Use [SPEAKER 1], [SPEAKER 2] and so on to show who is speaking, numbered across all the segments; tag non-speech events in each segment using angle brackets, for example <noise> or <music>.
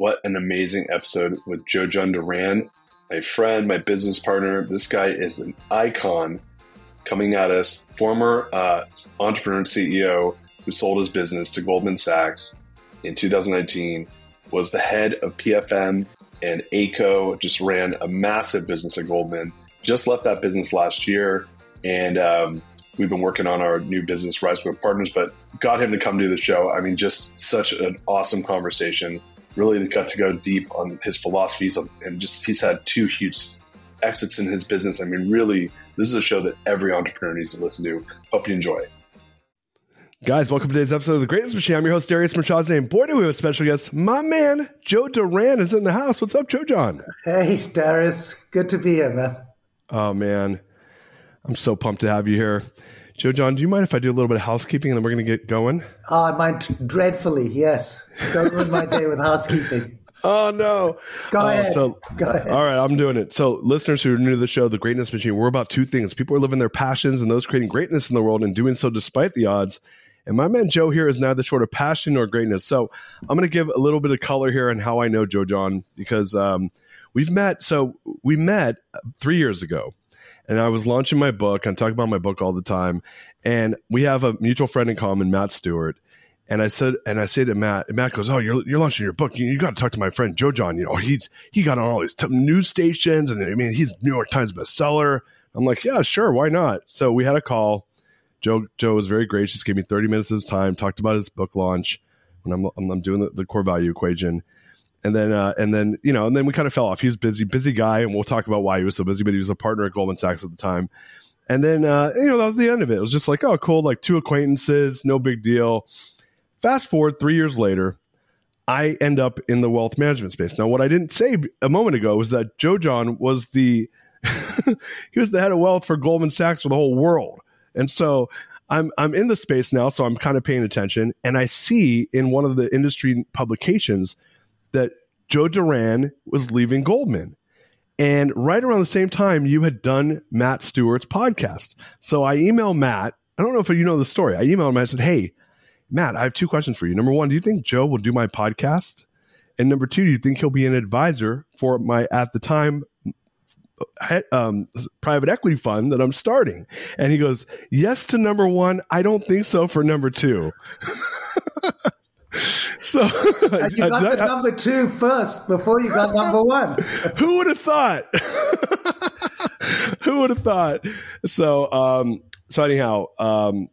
[SPEAKER 1] What an amazing episode with Joe-Jon Duran, my friend, my business partner. This guy is an icon coming at us, former uh, entrepreneur and CEO who sold his business to Goldman Sachs in 2019, was the head of PFM and ACO, just ran a massive business at Goldman. Just left that business last year, and um, we've been working on our new business, Rise Growth Partners, but got him to come do the show. I mean, just such an awesome conversation. Really got to go deep on his philosophies, and just he's had two huge exits in his business. I mean, really, this is a show that every entrepreneur needs to listen to. Hope you enjoy. Guys, welcome to today's episode of The Greatness Machine. I'm your host, Darius Mirshahzadeh, and boy, do we have a special guest. My man, Joe Duran, is in the house. What's up, Joe John?
[SPEAKER 2] Hey, Darius. Good to be here, man.
[SPEAKER 1] Oh, man. I'm so pumped to have you here. Joe-Jon, do you mind if I do a little bit of housekeeping and then we're going to get going?
[SPEAKER 2] Oh, I mind dreadfully, yes. Don't ruin my day with housekeeping. <laughs>
[SPEAKER 1] Oh no!
[SPEAKER 2] Go
[SPEAKER 1] uh,
[SPEAKER 2] ahead.
[SPEAKER 1] So,
[SPEAKER 2] Go ahead.
[SPEAKER 1] All right, I'm doing it. So, listeners who are new to the show, The Greatness Machine, we're about two things: people are living their passions, and those creating greatness in the world, and doing so despite the odds. And my man Joe here is neither short of passion nor greatness. So, I'm going to give a little bit of color here on how I know Joe John because um, we've met. So, we met three years ago, and I was launching my book. I'm talking about my book all the time, and we have a mutual friend in common, Matt Stewart. And I said, and I say to Matt, and Matt goes, "Oh, you're you're launching your book. You, you got to talk to my friend Joe John. You know, he's he got on all these t- news stations, and I mean, he's New York Times bestseller." I'm like, "Yeah, sure, why not?" So we had a call. Joe Joe was very gracious, gave me 30 minutes of his time, talked about his book launch when I'm I'm, I'm doing the, the, core value equation, and then uh, and then you know, and then we kind of fell off. He was busy, busy guy, and we'll talk about why he was so busy. But he was a partner at Goldman Sachs at the time. And then uh, you know that was the end of it. It was just like, oh, cool, like two acquaintances, no big deal. Fast forward three years later, I end up in the wealth management space. Now, what I didn't say a moment ago was that Joe-Jon was the <laughs> he was the head of wealth for Goldman Sachs for the whole world, and so I'm I'm in the space now, so I'm kind of paying attention, and I see in one of the industry publications that Joe Duran was leaving Goldman. And right around the same time, you had done Matt Stewart's podcast. So I emailed Matt. I don't know if you know the story. I emailed him. I said, "Hey, Matt, I have two questions for you. Number one, do you think Joe will do my podcast? And number two, do you think he'll be an advisor for my at the time um, private equity fund that I'm starting? And he goes, yes to number one. I don't think so for number two. <laughs> <laughs> so
[SPEAKER 2] and you <laughs> got I, the number two first before you got number <laughs> one.
[SPEAKER 1] who would have thought? who would have thought? So, um, so anyhow, um,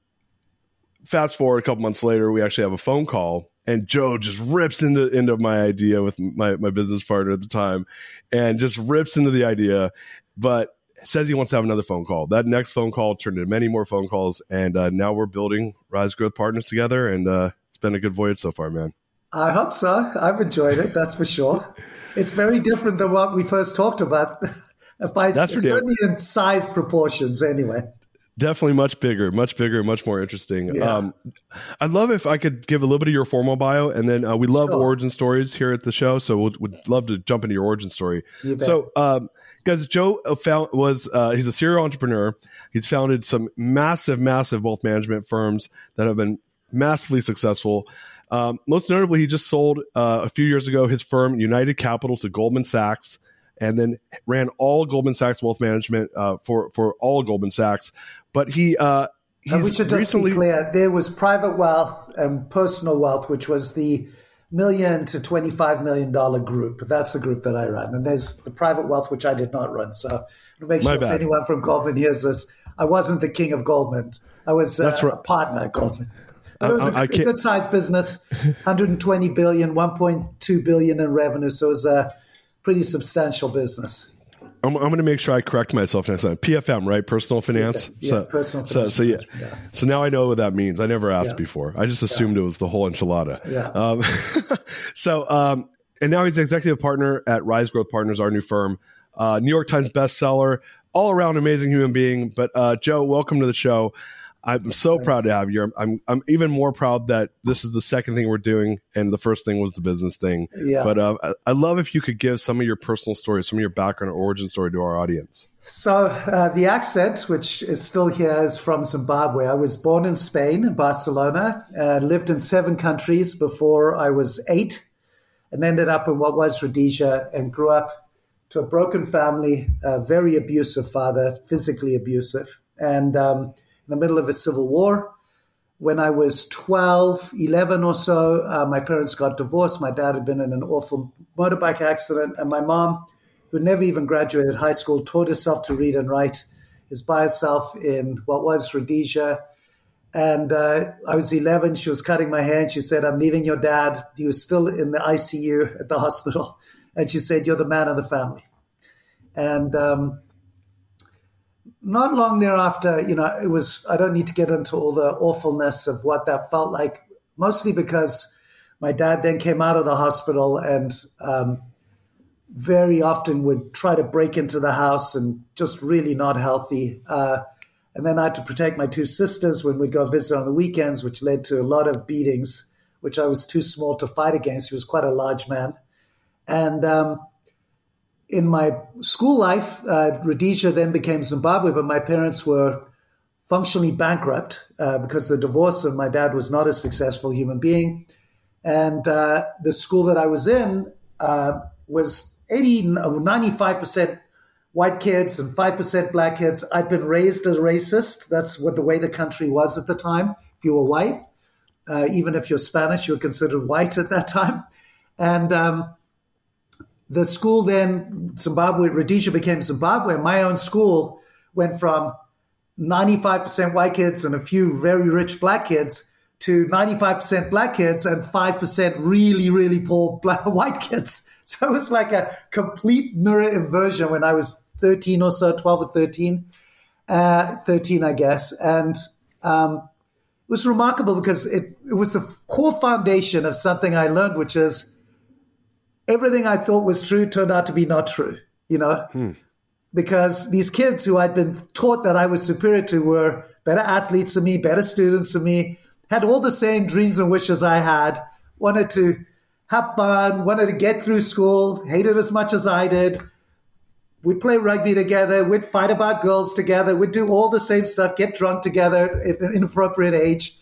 [SPEAKER 1] fast forward a couple months later, we actually have a phone call, and Joe just rips into into my idea with my my business partner at the time, and just rips into the idea, but says he wants to have another phone call. That next phone call turned into many more phone calls, and uh, now we're building Rise Growth Partners together, and uh, it's been a good voyage so far, man.
[SPEAKER 2] I hope so. I've enjoyed it. That's for sure. It's very different than what we first talked about. <laughs> By, That's certainly in size proportions, anyway
[SPEAKER 1] definitely much bigger, much bigger, much more interesting. Yeah. Um, I'd love if I could give a little bit of your formal bio, and then uh, we love sure. origin stories here at the show, so we'd, we'd love to jump into your origin story. You so, um, guys, Joe found, was uh, he's a serial entrepreneur. He's founded some massive, massive wealth management firms that have been massively successful. Um, most notably, he just sold uh, a few years ago his firm United Capital to Goldman Sachs and then ran all Goldman Sachs wealth management uh, for for all Goldman Sachs. But he uh,
[SPEAKER 2] he's we should just recently, be clear: there was private wealth and personal wealth, which was the million to $25 million group. That's the group that I run. And there's the private wealth, which I did not run. So to make sure if anyone from Goldman hears this, I wasn't the king of Goldman. I was uh, right. a partner at Goldman. It was a, good sized business, 120 billion, 1.2 billion in revenue. So it was a pretty substantial business.
[SPEAKER 1] I'm, I'm going to make sure I correct myself next time. PFM, right? Personal finance.
[SPEAKER 2] Yeah, so, personal
[SPEAKER 1] finance. So, so yeah. yeah. So now I know what that means. I never asked yeah. before. I just assumed it was the whole enchilada.
[SPEAKER 2] Yeah. Um, <laughs>
[SPEAKER 1] so, um, and now he's executive partner at Rise Growth Partners, our new firm. Uh, New York Times bestseller, all around amazing human being. But uh, Joe, welcome to the show. I'm so proud to have you. I'm I'm even more proud that this is the second thing we're doing, and the first thing was the business thing.
[SPEAKER 2] Yeah.
[SPEAKER 1] But uh, I love if you could give some of your personal stories, some of your background or origin story to our audience.
[SPEAKER 2] So uh, the accent, which is still here, is from Zimbabwe. I was born in Spain, in Barcelona. Uh, lived in seven countries before I was eight, and ended up in what was Rhodesia, and grew up to a broken family, a very abusive father, physically abusive, and um, in the middle of a civil war. When I was 12, 11 or so, uh, my parents got divorced. My dad had been in an awful motorbike accident, and my mom, who never even graduated high school, taught herself to read and write, is by herself in what was Rhodesia. And uh, I was 11. She was cutting my hair, and she said, I'm leaving your dad. He was still in the ICU at the <laughs> hospital. And she said, You're the man of the family. And um, not long thereafter, you know, it was, I don't need to get into all the awfulness of what that felt like, mostly because my dad then came out of the hospital and um, very often would try to break into the house and just really not healthy. Uh, and then I had to protect my two sisters when we'd go visit on the weekends, which led to a lot of beatings, which I was too small to fight against. He was quite a large man. And, um, in my school life, uh, Rhodesia then became Zimbabwe, but my parents were functionally bankrupt uh, because the divorce and my dad was not a successful human being. And uh, the school that I was in uh, was 80, 95% white kids and 5% black kids. I'd been raised as racist. That's what the way the country was at the time. If you were white, uh, even if you're Spanish, you were considered white at that time. And um, the school then, Zimbabwe, Rhodesia became Zimbabwe. My own school went from 95% white kids and a few very rich black kids to 95% black kids and 5% really, really poor <laughs> black, white kids. <laughs> So it was like a complete mirror inversion when I was 13 or so, 12 or 13, uh, 13, I guess. And um, it was remarkable because it, it was the core foundation of something I learned, which is everything I thought was true turned out to be not true, you know? Hmm. Because these kids who I'd been taught that I was superior to were better athletes than me, better students than me, had all the same dreams and wishes I had, wanted to have fun, wanted to get through school, hated as much as I did. We'd play rugby together, we'd fight about girls together, we'd do all the same stuff, get drunk together at an inappropriate age.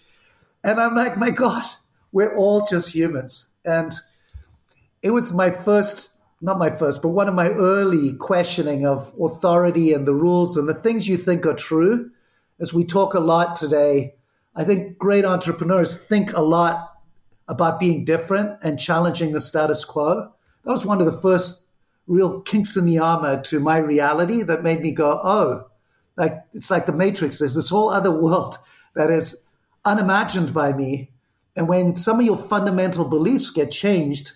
[SPEAKER 2] And I'm like, my God, we're all just humans. And it was my first, not my first, but one of my early questioning of authority and the rules and the things you think are true. As we talk a lot today, I think great entrepreneurs think a lot about being different and challenging the status quo. That was one of the first real kinks in the armor to my reality that made me go, oh, like it's like the Matrix. There's this whole other <laughs> world that is unimagined by me. And when some of your fundamental beliefs get changed,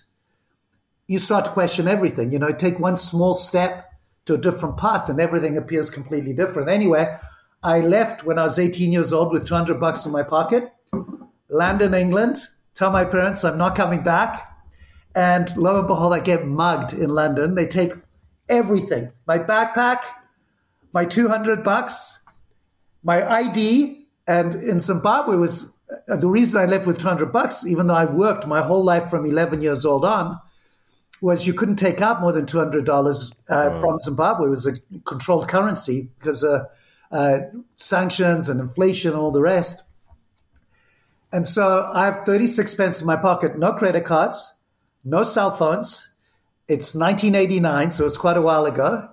[SPEAKER 2] you start to question everything. You know, take one small step to a different path and everything appears completely different. Anyway, I left when I was 18 years old with 200 bucks in my pocket, land in England, tell my parents I'm not coming back. And lo and behold, I get mugged in London. They take everything my backpack, my 200 bucks, my ID. And in Zimbabwe was uh, the reason I left with 200 bucks, even though I worked my whole life from 11 years old on, was you couldn't take out more than two hundred dollars uh, from Zimbabwe. It was a controlled currency because of uh, sanctions and inflation and all the rest. And so I have thirty six pence in my pocket, no credit cards, no cell phones. It's 1989, so it's quite a while ago.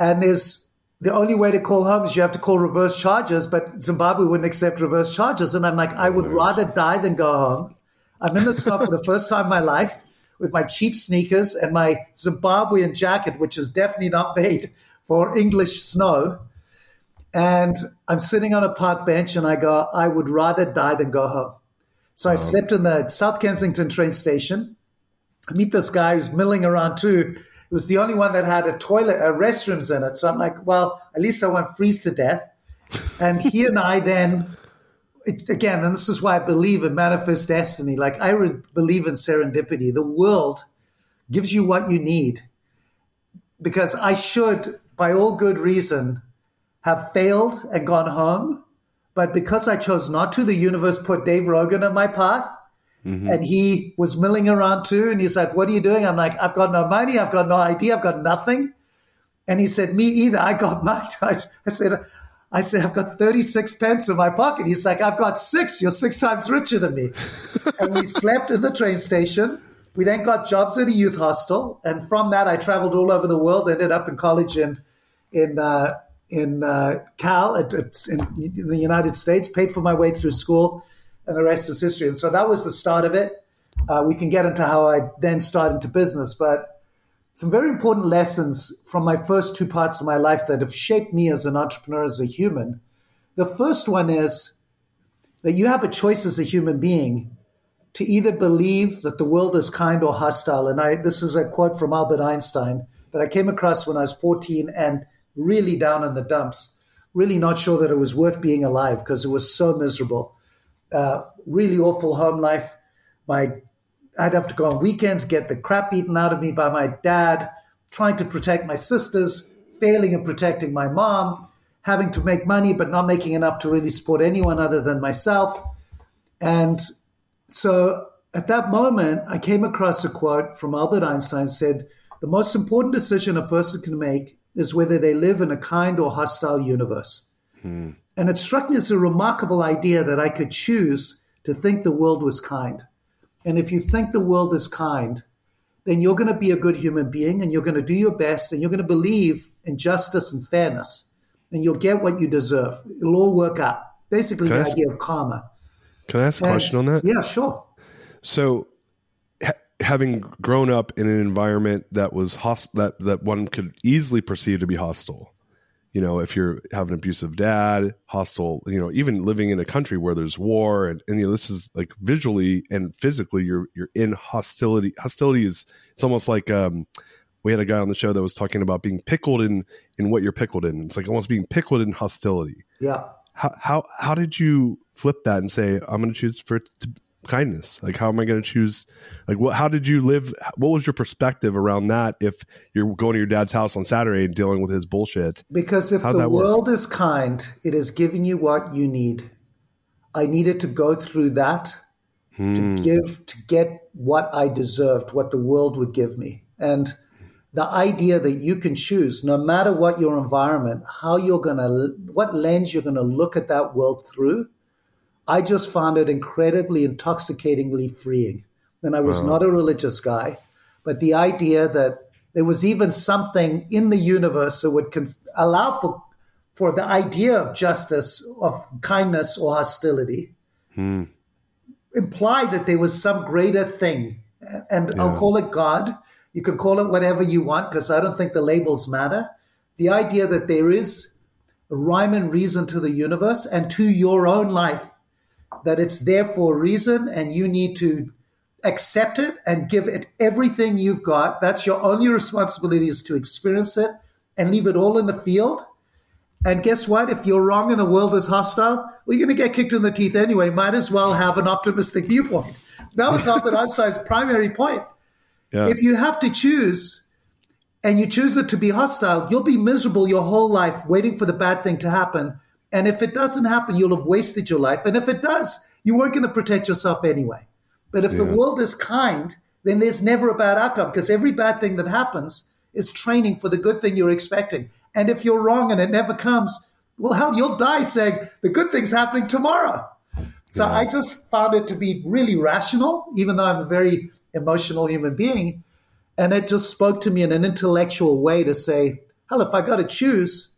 [SPEAKER 2] And there's the only way to call home is you have to call reverse charges, but Zimbabwe wouldn't accept reverse charges. And I'm like, I would rather die than go home. I'm in the snow for the first time in my life with my cheap sneakers and my Zimbabwean jacket, which is definitely not made for English snow. And I'm sitting on a park bench and I go, I would rather die than go home. So I slept in the South Kensington train station. I meet this guy who's milling around too. It was the only one that had a toilet, uh, restrooms in it. So I'm like, well, at least I won't freeze to death. And he and I then, it, again, and this is why I believe in manifest destiny. Like I re- believe in serendipity. The world gives you what you need because I should, by all good reason, have failed and gone home. But because I chose not to, the universe put Dave Rogan in my path. Mm-hmm. And he was milling around too. And he's like, What are you doing? I'm like, I've got no money. I've got no idea. I've got nothing. And he said, Me either. I got. <laughs> I, I said, I said, I've got 36 pence in my pocket. He's like, I've got six. You're six times richer than me. <laughs> and we slept in the train station. We then got jobs at a youth hostel. And from that, I traveled all over the world, ended up in college in, in, uh, in uh, Cal, at, at, in the United States, paid for my way through school, and the rest is history. And so that was the start of it. Uh, we can get into how I then started into business, but some very important lessons from my first two parts of my life that have shaped me as an entrepreneur, as a human. The first one is that you have a choice as a human being to either believe that the world is kind or hostile. And I, this is a quote from Albert Einstein that I came across when I was 14 and really down in the dumps, really not sure that it was worth being alive because it was so miserable. Uh, really awful home life. My I'd have to go on weekends, get the crap beaten out of me by my dad, trying to protect my sisters, failing in protecting my mom, having to make money but not making enough to really support anyone other than myself. And so at that moment, I came across a quote from Albert Einstein said, The most important decision a person can make is whether they live in a kind or hostile universe. Hmm. And it struck me as a remarkable idea that I could choose to think the world was kind. And if you think the world is kind, then you're going to be a good human being and you're going to do your best and you're going to believe in justice and fairness and you'll get what you deserve. It'll all work out. Basically, can the ask, idea of karma.
[SPEAKER 1] Can I ask a and, question on that?
[SPEAKER 2] Yeah, sure.
[SPEAKER 1] So, ha- having grown up in an environment that was host- that that one could easily perceive to be hostile, you know, if you're have an abusive dad, hostile, you know, even living in a country where there's war and, and you know, this is like visually and physically you're you're in hostility. Hostility is it's almost like um we had a guy on the show that was talking about being pickled in in what you're pickled in. It's like almost being pickled in hostility.
[SPEAKER 2] Yeah.
[SPEAKER 1] How how how did you flip that and say I'm going to choose for to, kindness? Like, how am I going to choose? Like, what? How did you live? What was your perspective around that? If you're going to your dad's house on Saturday and dealing with his bullshit,
[SPEAKER 2] because if the world work? is kind, it is giving you what you need. I needed to go through that hmm. to give to get what I deserved, what the world would give me, and the idea that you can choose, no matter what your environment, how you're gonna, what lens you're gonna look at that world through I just found it incredibly intoxicatingly freeing. And I was not a religious guy, but the idea that there was even something in the universe that would con- allow for for the idea of justice, of kindness or hostility, hmm. implied that there was some greater thing. And yeah. I'll call it God. You can call it whatever you want because I don't think the labels matter. The idea that there is a rhyme and reason to the universe and to your own life that it's there for a reason and you need to accept it and give it everything you've got. That's your only responsibility is to experience it and leave it all in the field. And guess what? If you're wrong and the world is hostile, well, you're going to get kicked in the teeth anyway. Might as well have an optimistic viewpoint. That was Albert <laughs> Einstein's primary point. Yeah. If you have to choose and you choose it to be hostile, you'll be miserable your whole life waiting for the bad thing to happen and if it doesn't happen, you'll have wasted your life. And if it does, you weren't going to protect yourself anyway. But if yeah. the world is kind, then there's never a bad outcome because every bad thing that happens is training for the good thing you're expecting. And if you're wrong and it never comes, well, hell, you'll die saying the good thing's happening tomorrow. So yeah. I just found it to be really rational, even though I'm a very emotional human being. And it just spoke to me in an intellectual way to say, hell, if I got to choose,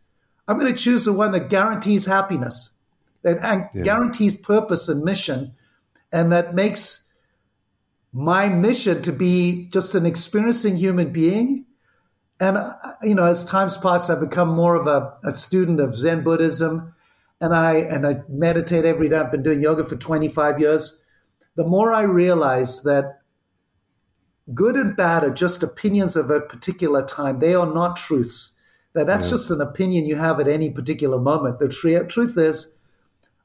[SPEAKER 2] I'm going to choose the one that guarantees happiness, that yeah. guarantees purpose and mission, and that makes my mission to be just an experiencing human being. And, uh, you know, as times pass, I've become more of a, a student of Zen Buddhism and I, and I meditate every day. I've been doing yoga for 25 years. The more I realize that good and bad are just opinions of a particular time. They are not truths. That that's yeah. just an opinion you have at any particular moment. The tr- truth is,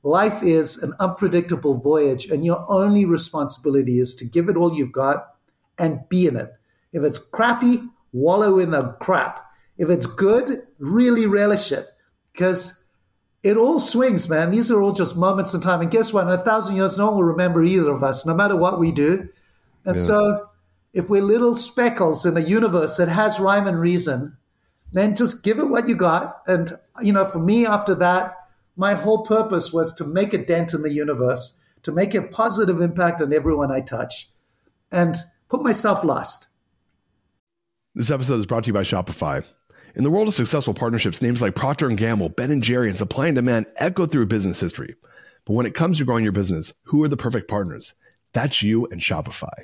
[SPEAKER 2] life is an unpredictable voyage, and your only responsibility is to give it all you've got and be in it. If it's crappy, wallow in the crap. If it's good, really relish it because it all swings, man. These are all just moments in time. And guess what? In a thousand years, no one will remember either of us, no matter what we do. And yeah. so, if we're little speckles in a universe that has rhyme and reason, then just give it what you got. And, you know, for me, after that, my whole purpose was to make a dent in the universe, to make a positive impact on everyone I touch, and put myself last.
[SPEAKER 3] This episode is brought to you by Shopify. In the world of successful partnerships, names like Procter & Gamble, Ben & Jerry, and Supply and Demand echo through business history. But when it comes to growing your business, who are the perfect partners? That's you and Shopify.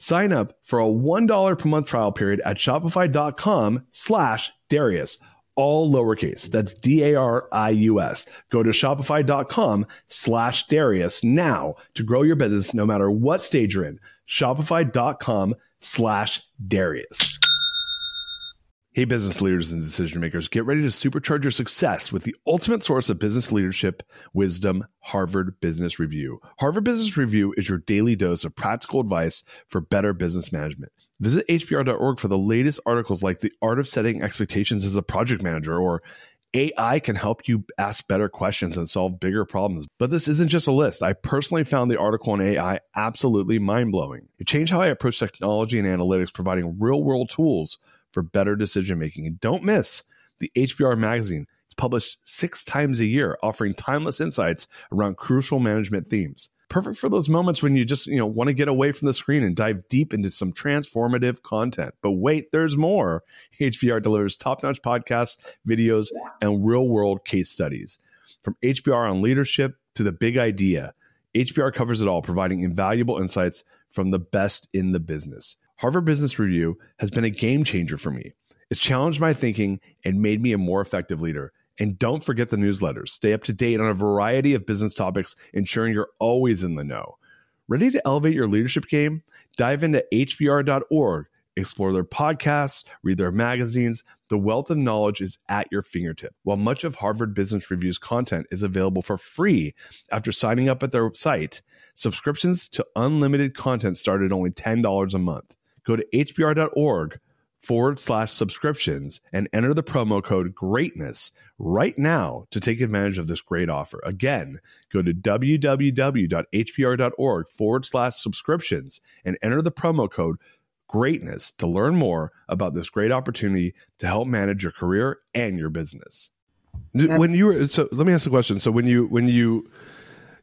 [SPEAKER 3] Sign up for a $1 per month trial period at shopify.com slash Darius, all lowercase. That's D-A-R-I-U-S. Go to shopify.com slash Darius now to grow your business no matter what stage you're in. Shopify.com slash Darius. Hey, business leaders and decision makers, get ready to supercharge your success with the ultimate source of business leadership, wisdom, Harvard Business Review. Harvard Business Review is your daily dose of practical advice for better business management. Visit HBR.org for the latest articles like The Art of Setting Expectations as a Project Manager or AI can help you ask better questions and solve bigger problems. But this isn't just a list. I personally found the article on AI absolutely mind blowing. It changed how I approach technology and analytics, providing real world tools for better decision making. And don't miss the HBR magazine. It's published six times a year, offering timeless insights around crucial management themes. Perfect for those moments when you just, you know, want to get away from the screen and dive deep into some transformative content. But wait, there's more. HBR delivers top-notch podcasts, videos, and real-world case studies. From HBR on leadership to the big idea, HBR covers it all, providing invaluable insights from the best in the business. Harvard Business Review has been a game changer for me. It's challenged my thinking and made me a more effective leader. And don't forget the newsletters. Stay up to date on a variety of business topics, ensuring you're always in the know. Ready to elevate your leadership game? Dive into hbr.org, explore their podcasts, read their magazines. The wealth of knowledge is at your fingertip. While much of Harvard Business Review's content is available for free after signing up at their site, subscriptions to unlimited content start at only $10 a month. Go to hbr.org forward slash subscriptions and enter the promo code greatness right now to take advantage of this great offer. Again, go to www.hbr.org forward slash subscriptions and enter the promo code greatness to learn more about this great opportunity to help manage your career and your business. When you were so let me ask a question. So when you when you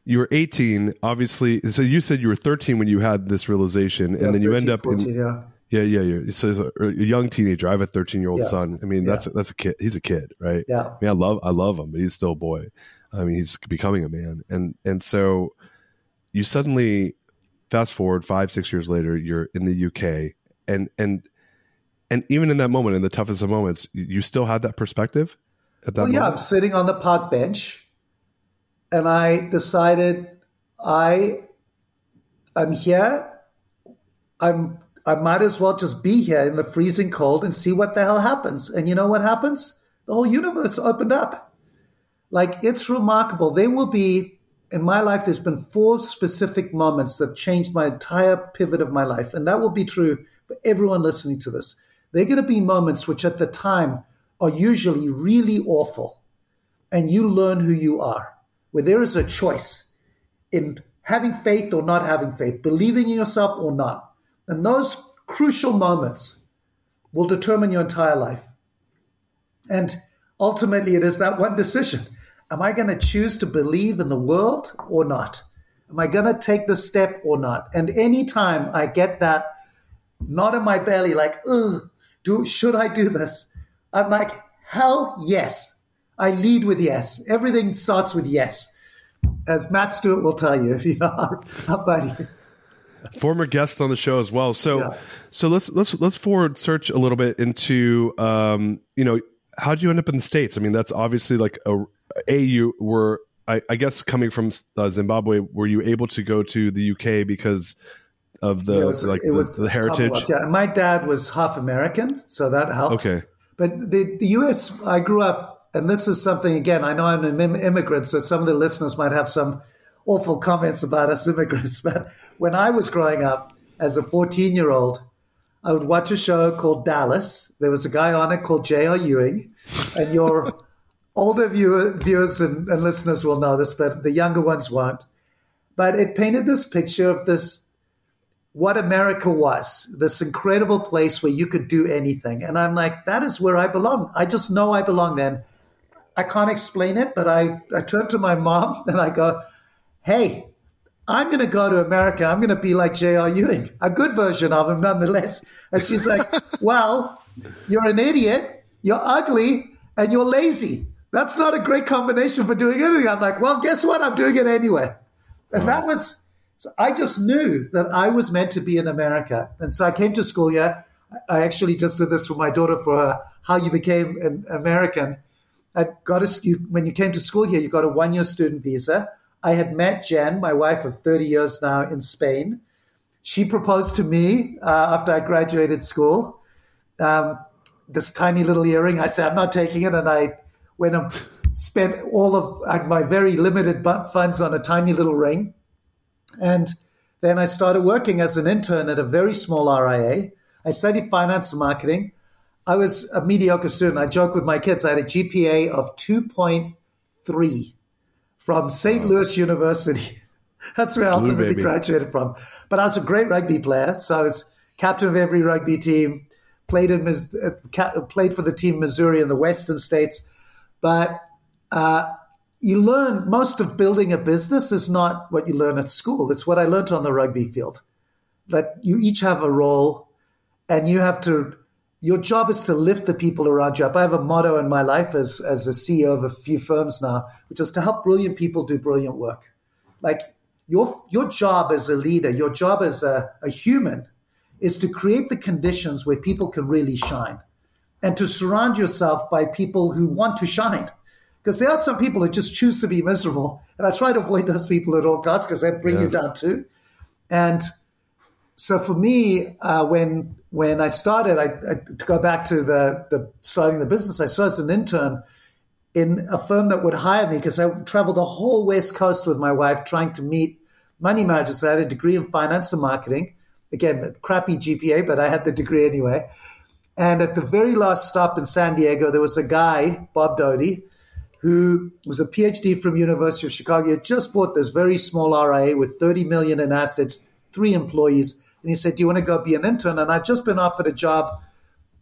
[SPEAKER 3] you were 18 obviously so you said you were 13 when you had this realization and then you 13, end up 14, in yeah. Yeah yeah yeah. So a, a, young teenager. I have a 13 year old yeah. son. I mean that's yeah. that's a kid. He's a kid right?
[SPEAKER 2] Yeah.
[SPEAKER 3] I mean i love i love him but he's still a boy. I mean he's becoming a man. And and so you suddenly
[SPEAKER 1] fast forward five, six years later, you're in the UK, and and and even in that moment, in the toughest of moments, you still had that perspective.
[SPEAKER 2] At that well, yeah, I'm sitting on the park bench, and I decided I am here. I'm I might as well just be here in the freezing cold and see what the hell happens. And you know what happens? The whole universe opened up. Like it's remarkable. There will be in my life. There's been four specific moments that changed my entire pivot of my life, and that will be true for everyone listening to this. They're going to be moments which at the time are usually really awful. And you learn who you are, where there is a choice in having faith or not having faith, believing in yourself or not. And those crucial moments will determine your entire life. And ultimately, it is that one decision. Am I going to choose to believe in the world or not? Am I going to take the step or not? And anytime I get that knot in my belly, like, ugh, do should I do this? I'm like, hell yes. I lead with yes. Everything starts with yes. As Matt Stewart will tell you, <laughs> you know, our, our buddy.
[SPEAKER 1] Former guest on the show as well. So yeah. so let's let's let's forward search a little bit into um, you know, how did you end up in the States? I mean, that's obviously like a a you were I, I guess coming from uh, Zimbabwe, were you able to go to the UK because of the yeah, was, like the, the, heritage.
[SPEAKER 2] Yeah, my dad was half American, so that helped.
[SPEAKER 1] Okay,
[SPEAKER 2] but the the U.S. I grew up, and this is something again. I know I'm an immigrant, so some of the listeners might have some awful comments about us <laughs> immigrants. But when I was growing up as a 14 year old, I would watch a show called Dallas. There was a guy on it called J.R. Ewing, and your <laughs> older viewer, viewers and, and listeners will know this, but the younger ones won't. But it painted this picture of this what America was, this incredible place where you could do anything. And I'm like, that is where I belong. I just know I belong then. I can't explain it, but I, I turn to my mom <laughs> and I go, hey, I'm going to go to America. I'm going to be like J.R. Ewing, a good version of him nonetheless. And she's like, <laughs> well, you're an idiot, you're ugly, and you're lazy. That's not a great combination for doing anything. I'm like, well, guess what? I'm doing it anyway. And that was so I just knew that I was meant to be in America. And so I came to school here. I actually just did this for my daughter for her, how you became an American. I got a, you, when you came to school here, you got a one year student visa. I had met Jen, my wife of 30 years now, in Spain. She proposed to me uh, after I graduated school. Um, this tiny little earring. I said, I'm not taking it. And I went and spent all of my very limited funds on a tiny little ring. And then I started working as an intern at a very small RIA. I studied finance and marketing. I was a mediocre student. I joke with my kids. I had a GPA of 2.3 from St. Louis University. <laughs> That's where I ultimately graduated from. But I was a great rugby player. So I was captain of every rugby team, played, in, uh, played for the team Missouri in the Western States. But uh, you learn most of building a business is not what you learn at school. It's what I learned on the rugby field. That you each have a role and you have to, your job is to lift the people around you up. I have a motto in my life as, as a CEO of a few firms now, which is to help brilliant people do brilliant work. Like your, your job as a leader, your job as a, a human is to create the conditions where people can really shine and to surround yourself by people who want to shine because there are some people who just choose to be miserable. And I try to avoid those people at all costs because they bring yeah. you down too. And so for me, uh, when when I started, I, I, to go back to the, the starting the business, I started as an intern in a firm that would hire me because I traveled the whole West Coast with my wife trying to meet money managers. I had a degree in finance and marketing. Again, crappy GPA, but I had the degree anyway. And at the very last stop in San Diego, there was a guy, Bob Doty, who was a PhD from University of Chicago. He had just bought this very small RIA with 30 million in assets, three employees. And he said, do you want to go be an intern? And I'd just been offered a job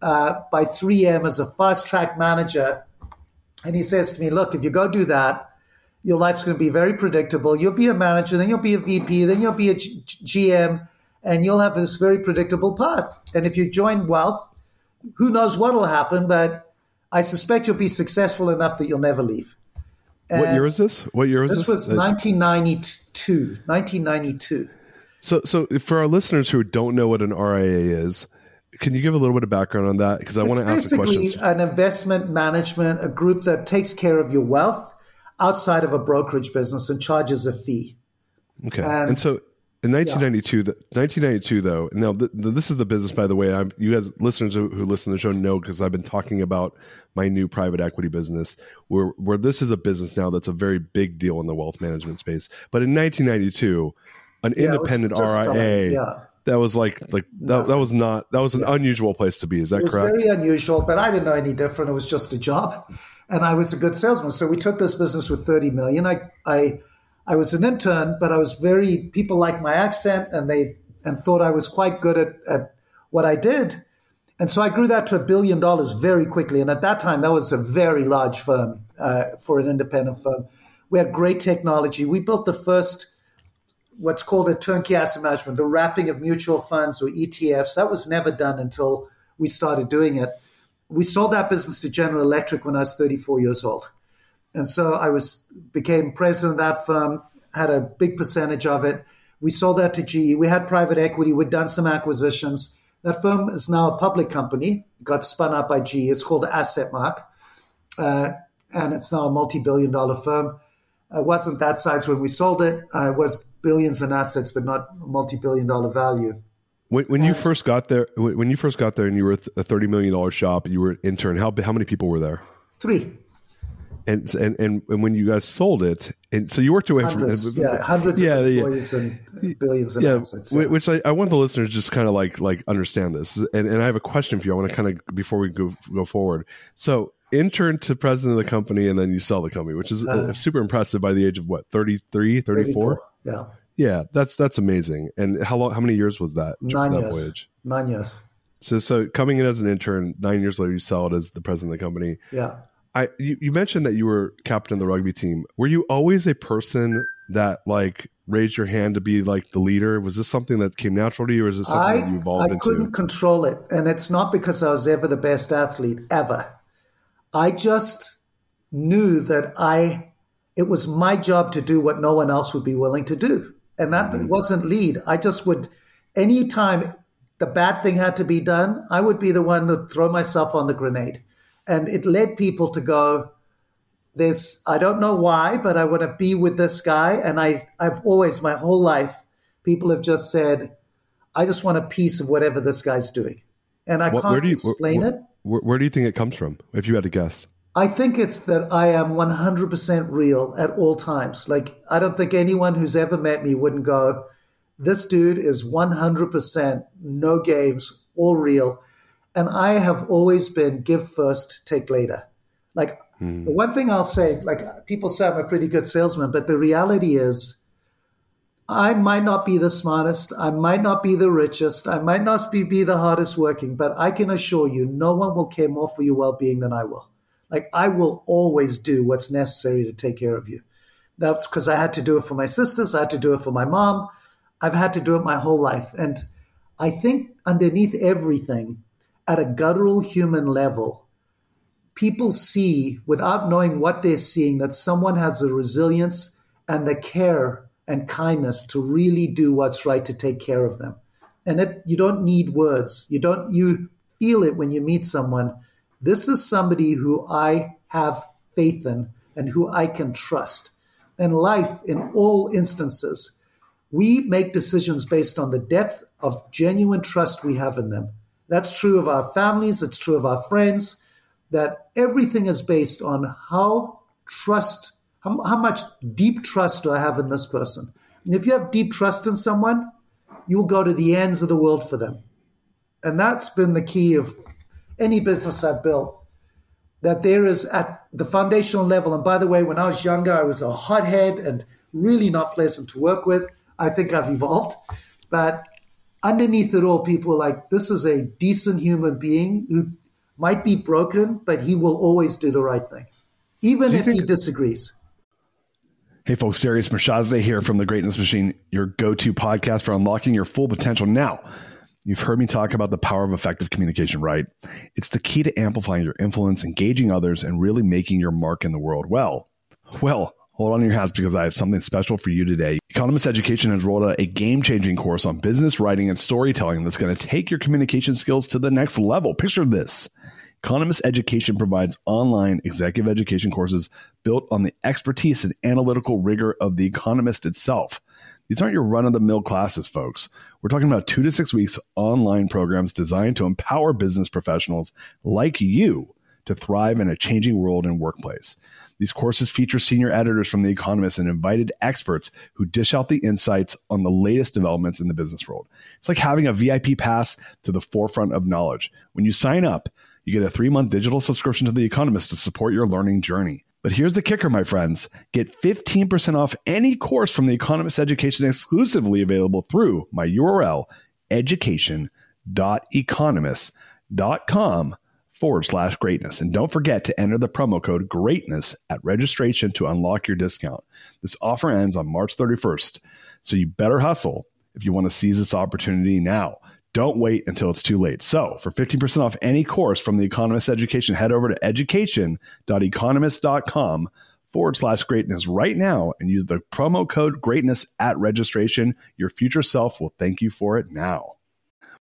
[SPEAKER 2] uh, by 3M as a fast track manager. And he says to me, look, if you go do that, your life's going to be very predictable. You'll be a manager, then you'll be a VP, then you'll be a G- GM, and you'll have this very predictable path. And if you join wealth, who knows what will happen, but I suspect you'll be successful enough that you'll never leave.
[SPEAKER 1] And what year is this? What year is
[SPEAKER 2] this? This was 1992. 1992.
[SPEAKER 1] So, so for our listeners who don't know what an RIA is, can you give a little bit of background on that? Because I want to ask the questions.
[SPEAKER 2] Basically, an investment management, a group that takes care of your wealth outside of a brokerage business and charges a fee.
[SPEAKER 1] Okay. And, and so in 1992, yeah. the, 1992 though. Now, the, this is the business, by the way. I'm, you guys, listeners who, who listen to the show, know because I've been talking about my new private equity business, where where this is a business now that's a very big deal in the wealth management space. But in 1992, an yeah, independent RIA. Yeah. That was like like that, that was not that was an unusual place to be. Is that
[SPEAKER 2] it was
[SPEAKER 1] correct?
[SPEAKER 2] Very unusual, but I didn't know any different. It was just a job, and I was a good salesman. So we took this business with thirty million. I I I was an intern, but I was very people liked my accent and they and thought I was quite good at, at what I did. And so I grew that to a billion dollars very quickly. And at that time, that was a very large firm uh, for an independent firm. We had great technology. We built the first, what's called a turnkey asset management, the wrapping of mutual funds or ETFs. That was never done until we started doing it. We sold that business to General Electric when I was 34 years old. And so I was became president of that firm, had a big percentage of it. We sold that to GE. We had private equity. We'd done some acquisitions. That firm is now a public company, got spun out by GE. It's called AssetMark, uh, and it's now a multi-billion dollar firm. It wasn't that size when we sold it. It was billions in assets, but not multi-billion dollar value.
[SPEAKER 1] When, when you first got there, when you first got there, and you were a thirty million dollar shop, you were an intern. How how many people were there?
[SPEAKER 2] Three
[SPEAKER 1] and and and, and when you guys sold it, and so you worked away
[SPEAKER 2] hundreds,
[SPEAKER 1] from
[SPEAKER 2] yeah, hundreds yeah, of employees yeah. and billions of yeah, assets.
[SPEAKER 1] Yeah. Which I, I want the listeners just kind of like like understand this, and and I have a question for you. I want to kind of before we go go forward. So intern to president of the company, and then you sell the company, which is uh, super impressive by the age of what 33, 34?
[SPEAKER 2] Yeah,
[SPEAKER 1] yeah, that's that's amazing. And how long? How many years was that?
[SPEAKER 2] Nine
[SPEAKER 1] that
[SPEAKER 2] years. Voyage? Nine years.
[SPEAKER 1] So so coming in as an intern, nine years later, you sell it as the president of the company.
[SPEAKER 2] Yeah
[SPEAKER 1] I you, you mentioned that you were captain of the rugby team. Were you always a person that like raised your hand to be like the leader? Was this something that came natural to you, or is this something I, that you evolved I into?
[SPEAKER 2] I couldn't control it, and it's not because I was ever the best athlete ever. I just knew that I it was my job to do what no one else would be willing to do, and that mm-hmm. wasn't lead. I just would anytime the bad thing had to be done, I would be the one to throw myself on the grenade. And it led people to go there's i don't know why but i want to be with this guy. And i i've always my whole life people have just said i just want a piece of whatever this guy's doing. And i what, can't you, explain
[SPEAKER 1] where,
[SPEAKER 2] it.
[SPEAKER 1] where, where do you think it comes from if you had to guess
[SPEAKER 2] I think it's that I am 100% real at all times. Like, I don't think anyone who's ever met me wouldn't go, this dude is 100% no games, all real. And I have always been give first, take later. Like mm. the one thing I'll say, like people say I'm a pretty good salesman, but the reality is I might not be the smartest, I might not be the richest, I might not be, be the hardest working, but I can assure you no one will care more for your well being than I will. Like I will always do what's necessary to take care of you. That's because I had to do it for my sisters, I had to do it for my mom. I've had to do it my whole life. And I think underneath everything, at a guttural human level, people see, without knowing what they're seeing, that someone has the resilience and the care and kindness to really do what's right to take care of them. And it, you don't need words. You don't. You feel it when you meet someone. This is somebody who I have faith in and who I can trust. And life, in all instances, we make decisions based on the depth of genuine trust we have in them. That's true of our families, it's true of our friends, that everything is based on how trust, how, how much deep trust do I have in this person? And if you have deep trust in someone, you'll go to the ends of the world for them. And that's been the key of any business I've built. That there is at the foundational level, and by the way, when I was younger, I was a hothead and really not pleasant to work with. I think I've evolved. But underneath it all, people are like, this is a decent human being who might be broken, but he will always do the right thing, even if think- he disagrees.
[SPEAKER 1] Hey folks, Darius Mirshahzadeh here from The Greatness Machine, your go-to podcast for unlocking your full potential. Now, you've heard me talk about the power of effective communication, right? It's the key to amplifying your influence, engaging others, and really making your mark in the world. Well, well,
[SPEAKER 3] Hold on to your hats because I have something special for you today. Economist Education has rolled out a game changing course on business writing and storytelling that's going to take your communication skills to the next level. Picture this Economist Education provides online executive education courses built on the expertise and analytical rigor of the economist itself. These aren't your run of the mill classes, folks. We're talking about two to six weeks online programs designed to empower business professionals like you to thrive in a changing world and workplace. These courses feature senior editors from The Economist and invited experts who dish out the insights on the latest developments in the business world. It's like having a VIP pass to the forefront of knowledge. When you sign up, you get a three month digital subscription to The Economist to support your learning journey. But here's the kicker, my friends get 15% off any course from The Economist Education exclusively available through my URL, education.economist.com forward slash greatness. And don't forget to enter the promo code greatness at registration to unlock your discount. This offer ends on March 31st. So you better hustle if you want to seize this opportunity now. Don't wait until it's too late. So, for 15% off any course from The Economist Education, head over to education.economist.com forward slash greatness right now and use the promo code greatness at registration. Your future self will thank you for it now.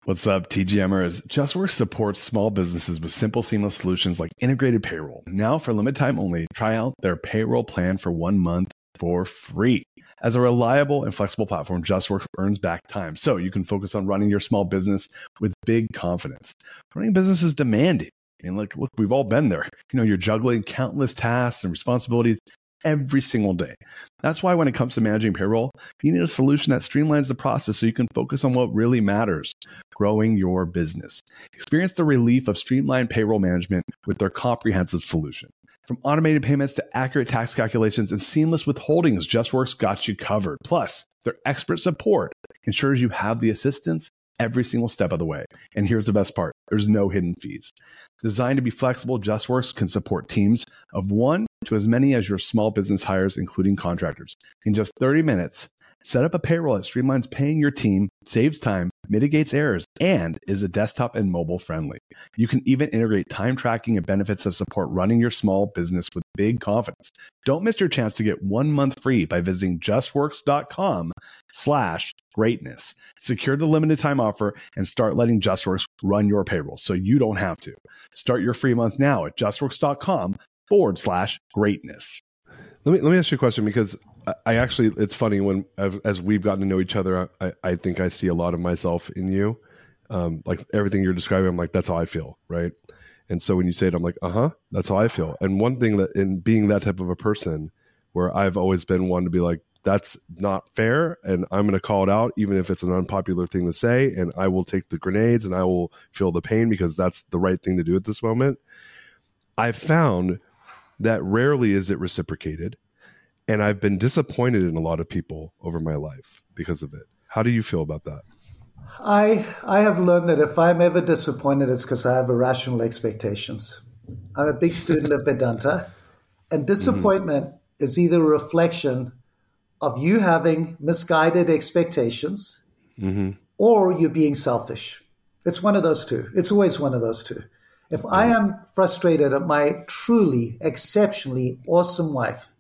[SPEAKER 3] What's up, TGMers? Justworks supports small businesses with simple, seamless solutions like integrated payroll. Now, for limited time only, try out their payroll plan for one month for free. As a reliable and flexible platform, Justworks earns back time, so you can focus on running your small business with big confidence. Running a business is demanding. And look, look, we've all been there. You know, you're juggling countless tasks and responsibilities every single day. That's why when it comes to managing payroll, you need a solution that streamlines the process so you can focus on what really matters growing your business. Experience the relief of streamlined payroll management with their comprehensive solution. From automated payments to accurate tax calculations and seamless withholdings, Justworks got you covered. Plus, their expert support ensures you have the assistance every single step of the way. And here's the best part there's no hidden fees. Designed to be flexible, Justworks can support teams of one to as many as your small business hires, including contractors. In just 30 minutes, set up a payroll that streamlines paying your team, saves time, mitigates errors, and is a desktop and mobile friendly. You can even integrate time tracking and benefits that support running your small business with big confidence. Don't miss your chance to get one month free by visiting justworks.com slash greatness. Secure the limited time offer and start letting Justworks run your payroll so you don't have to. Start your free month now at justworks.com forward slash greatness.
[SPEAKER 1] Let me let me ask you a question because I actually it's funny when as we've gotten to know each other, I, I think I see a lot of myself in you. Um, like everything you're describing, I'm like that's how I feel, right? And so when you say it, I'm like, uh huh, that's how I feel. And one thing that in being that type of a person, where I've always been one to be like, that's not fair, and I'm going to call it out, even if it's an unpopular thing to say, and I will take the grenades and I will feel the pain because that's the right thing to do at this moment. I've found that rarely is it reciprocated. And I've been disappointed in a lot of people over my life because of it. How do you feel about that?
[SPEAKER 2] I I have learned that if I'm ever disappointed, it's because I have irrational expectations. I'm a big student of Vedanta, and disappointment mm-hmm. is either a reflection of you having misguided expectations mm-hmm. or you being selfish. It's one of those two. It's always one of those two. If I am frustrated at my truly exceptionally awesome wife,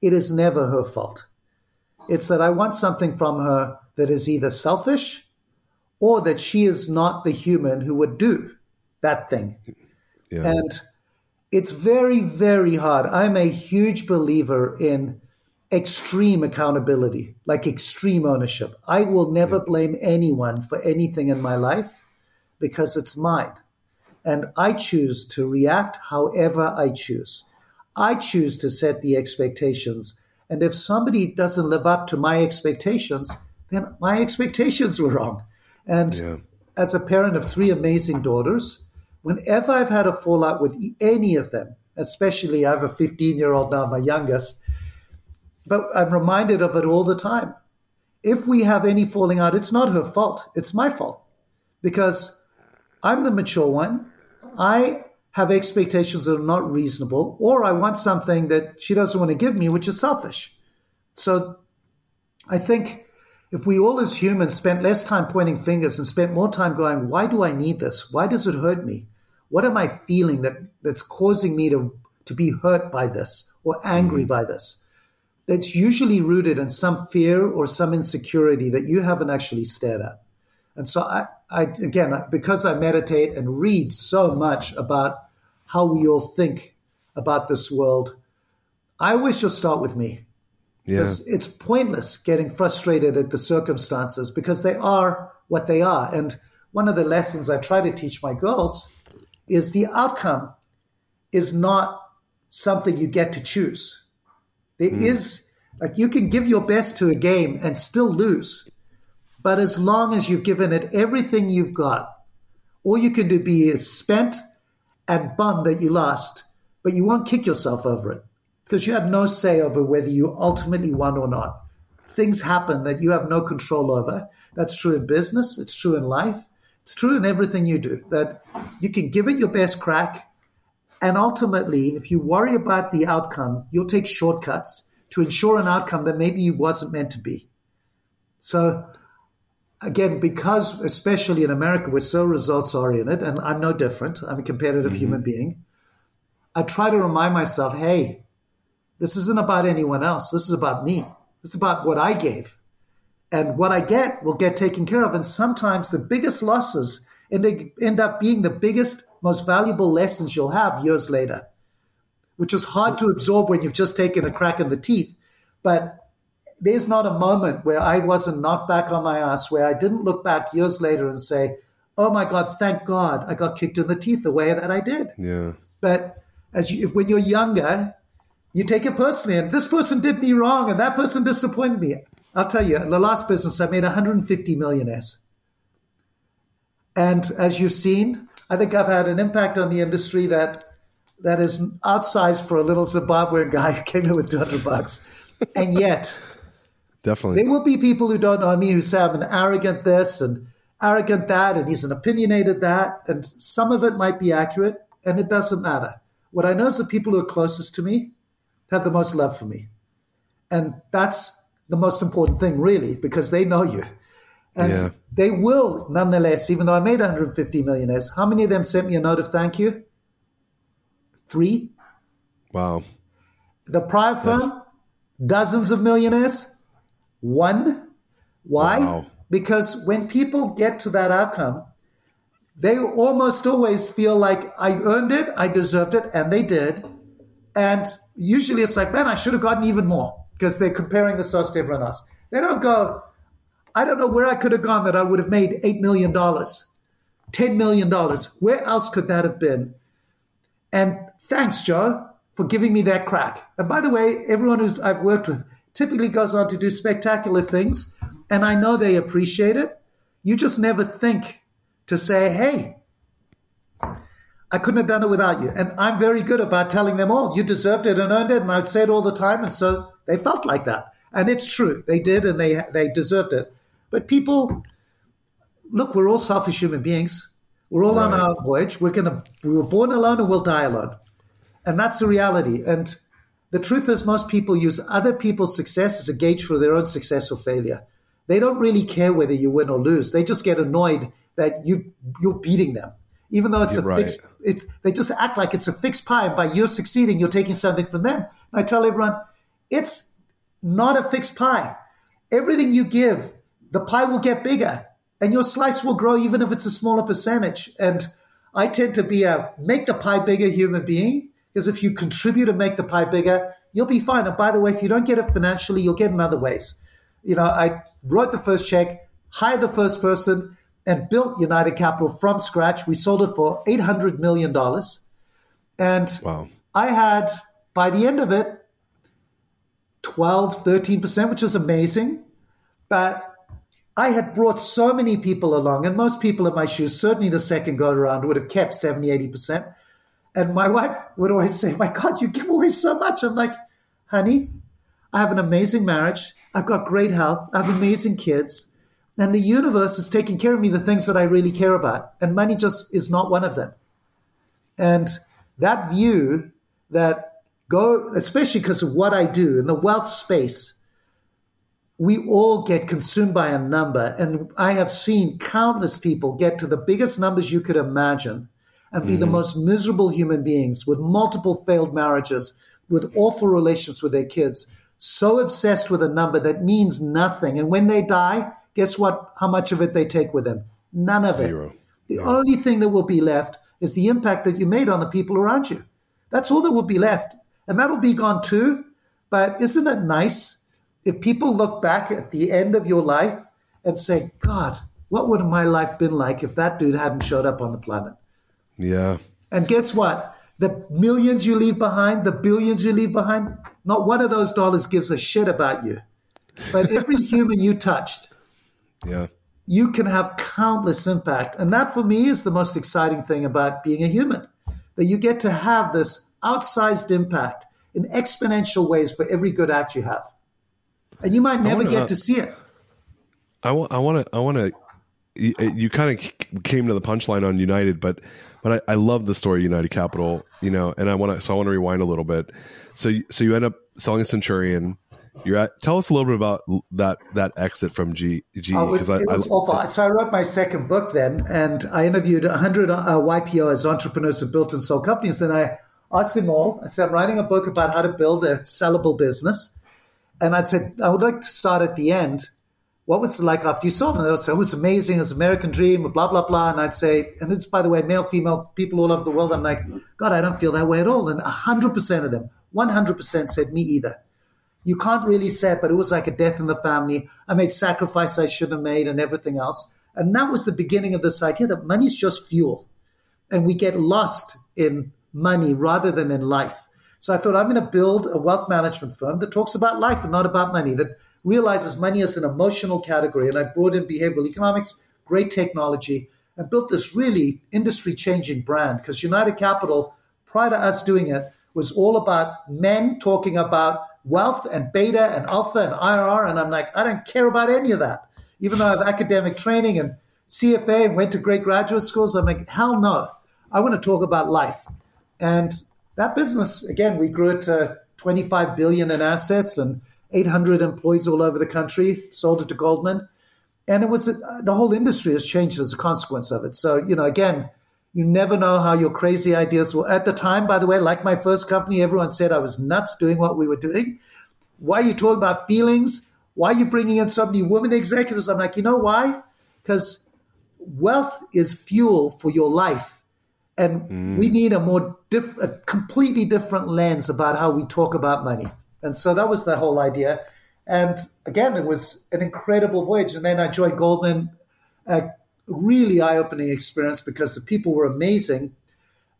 [SPEAKER 2] it is never her fault. It's that I want something from her that is either selfish or that she is not the human who would do that thing. Yeah. And it's very, very hard. I'm a huge believer in extreme accountability, like extreme ownership. I will never yeah. blame anyone for anything in my life because it's mine. And I choose to react however I choose. I choose to set the expectations. And if somebody doesn't live up to my expectations, then my expectations were wrong. And yeah. as a parent of three amazing daughters, whenever I've had a fallout with any of them, especially I have a 15 year old now, my youngest, but I'm reminded of it all the time. If we have any falling out, it's not her fault, it's my fault because I'm the mature one. I have expectations that are not reasonable, or I want something that she doesn't want to give me, which is selfish. So I think if we all as humans spent less time pointing fingers and spent more time going, why do I need this? Why does it hurt me? What am I feeling that, that's causing me to, to be hurt by this or angry mm. by this? that's usually rooted in some fear or some insecurity that you haven't actually stared at. And so I, I again, because I meditate and read so much about how we all think about this world, I always just start with me. Yeah. It's pointless getting frustrated at the circumstances because they are what they are. And one of the lessons I try to teach my girls is the outcome is not something you get to choose. There mm. is like you can give your best to a game and still lose. But as long as you've given it everything you've got, all you can do be is spent and bummed that you lost, but you won't kick yourself over it because you had no say over whether you ultimately won or not. Things happen that you have no control over. That's true in business, it's true in life, it's true in everything you do. That you can give it your best crack, and ultimately, if you worry about the outcome, you'll take shortcuts to ensure an outcome that maybe you wasn't meant to be. So again, because especially in America, we're so results oriented, and I'm no different. I'm a competitive mm-hmm. human being. I try to remind myself, hey, this isn't about anyone else. This is about me. It's about what I gave. And what I get will get taken care of. And sometimes the biggest losses end up being the biggest, most valuable lessons you'll have years later, which is hard to absorb when you've just taken a crack in the teeth. But there's not a moment where I wasn't knocked back on my ass, where I didn't look back years later and say, "Oh my God, thank God I got kicked in the teeth the way that I did."
[SPEAKER 1] Yeah.
[SPEAKER 2] But as you, if when you're younger, you take it personally, and this person did me wrong, and that person disappointed me. I'll tell you, in the last business, I made 150 millionaires, and as you've seen, I think I've had an impact on the industry that that is outsized for a little Zimbabwean guy who came in with 200 bucks, and yet
[SPEAKER 1] Definitely.
[SPEAKER 2] There will be people who don't know me who say I'm an arrogant this and arrogant that, and he's an opinionated that. And some of it might be accurate, and it doesn't matter. What I know is the people who are closest to me have the most love for me. And that's the most important thing, really, because they know you. And yeah. they will, nonetheless, even though I made 150 millionaires, how many of them sent me a note of thank you? Three.
[SPEAKER 1] Wow.
[SPEAKER 2] The prior firm, That's... dozens of millionaires. One, why? Wow. Because when people get to that outcome, they almost always feel like I earned it, I deserved it, and they did. And usually it's like, man, I should have gotten even more because they're comparing the themselves to everyone else. They don't go, I don't know where I could have gone that I would have made $8 million, $10 million. Where else could that have been? And thanks, Joe, for giving me that crack. And by the way, everyone who's I've worked with, typically goes on to do spectacular things, and I know they appreciate it. You just never think to say, hey, I couldn't have done it without you. And I'm very good about telling them all, you deserved it and earned it. And I'd say it all the time. And so they felt like that. And it's true. They did and they, they deserved it. But people, look, we're all selfish human beings. We're all right. on our voyage. We're going to, we were born alone and we'll die alone. And that's the reality. And the truth is, most people use other people's success as a gauge for their own success or failure. They don't really care whether you win or lose. They just get annoyed that you you're beating them, even though it's you're a right. fixed. It, they just act like it's a fixed pie, and by you succeeding, you're taking something from them. And I tell everyone, it's not a fixed pie. Everything you give, the pie will get bigger, and your slice will grow, even if it's a smaller percentage. And I tend to be a make the pie bigger human being because if you contribute and make the pie bigger, you'll be fine. And by the way, if you don't get it financially, you'll get in other ways. You know, I wrote the first check, hired the first person, and built United Capital from scratch. We sold it for $800 million. And wow. I had, by the end of it, 12, 13%, which is amazing. But I had brought so many people along, and most people in my shoes, certainly the second go around, would have kept 70, 80%. And my wife would always say, My God, you give away so much. I'm like, honey, I have an amazing marriage. I've got great health. I have amazing kids. And the universe is taking care of me the things that I really care about. And money just is not one of them. And that view that go, especially because of what I do in the wealth space, we all get consumed by a number. And I have seen countless people get to the biggest numbers you could imagine and be mm-hmm. the most miserable human beings with multiple failed marriages, with awful relations with their kids, so obsessed with a number that means nothing. And when they die, guess what? How much of it they take with them? None of Zero. it. The yeah. only thing that will be left is the impact that you made on the people around you. That's all that will be left. And that'll be gone too. But isn't it nice if people look back at the end of your life and say, God, what would my life been like if that dude hadn't showed up on the planet?
[SPEAKER 1] Yeah.
[SPEAKER 2] And guess what? The millions you leave behind, the billions you leave behind, not one of those dollars gives a shit about you. But every <laughs> human you touched,
[SPEAKER 1] yeah,
[SPEAKER 2] you can have countless impact. And that for me is the most exciting thing about being a human. That you get to have this outsized impact in exponential ways for every good act you have. And you might never wanna, get to see it.
[SPEAKER 1] I want I want to I want to you, you kind of came to the punchline on United, but but I, I love the story United Capital, you know, and I want to so I want to rewind a little bit. So so you end up selling a Centurion. You're at. Tell us a little bit about that that exit from G. G
[SPEAKER 2] oh, it I, it was I, awful. So I wrote my second book then, and I interviewed 100 uh, YPOs, entrepreneurs who built and sold companies, and I asked them all. I said, "I'm writing a book about how to build a sellable business," and I said, "I would like to start at the end." What was it like after you saw? And they would say, oh, it's amazing, it's American dream, blah, blah, blah. And I'd say, and it's, by the way, male, female, people all over the world. I'm like, God, I don't feel that way at all. And 100% of them, 100% said, me either. You can't really say it, but it was like a death in the family. I made sacrifices I shouldn't have made and everything else. And that was the beginning of this idea that money's just fuel. And we get lost in money rather than in life. So I thought I'm going to build a wealth management firm that talks about life and not about money, that realizes money as an emotional category. And I brought in behavioral economics, great technology, and built this really industry changing brand because United Capital, prior to us doing it, was all about men talking about wealth and beta and alpha and IRR. And I'm like, I don't care about any of that. Even though I have academic training and CFA and went to great graduate schools, I'm like, hell no. I want to talk about life. And that business, again, we grew it to 25 billion in assets and 800 employees all over the country, sold it to Goldman. And it was the whole industry has changed as a consequence of it. So, you know, again, you never know how your crazy ideas will. At the time, by the way, like my first company, everyone said I was nuts doing what we were doing. Why are you talking about feelings? Why are you bringing in so many women executives? I'm like, you know why? Because wealth is fuel for your life. And mm. we need a more diff- a completely different lens about how we talk about money. And so that was the whole idea. And again, it was an incredible voyage. And then I joined Goldman, a really eye opening experience because the people were amazing.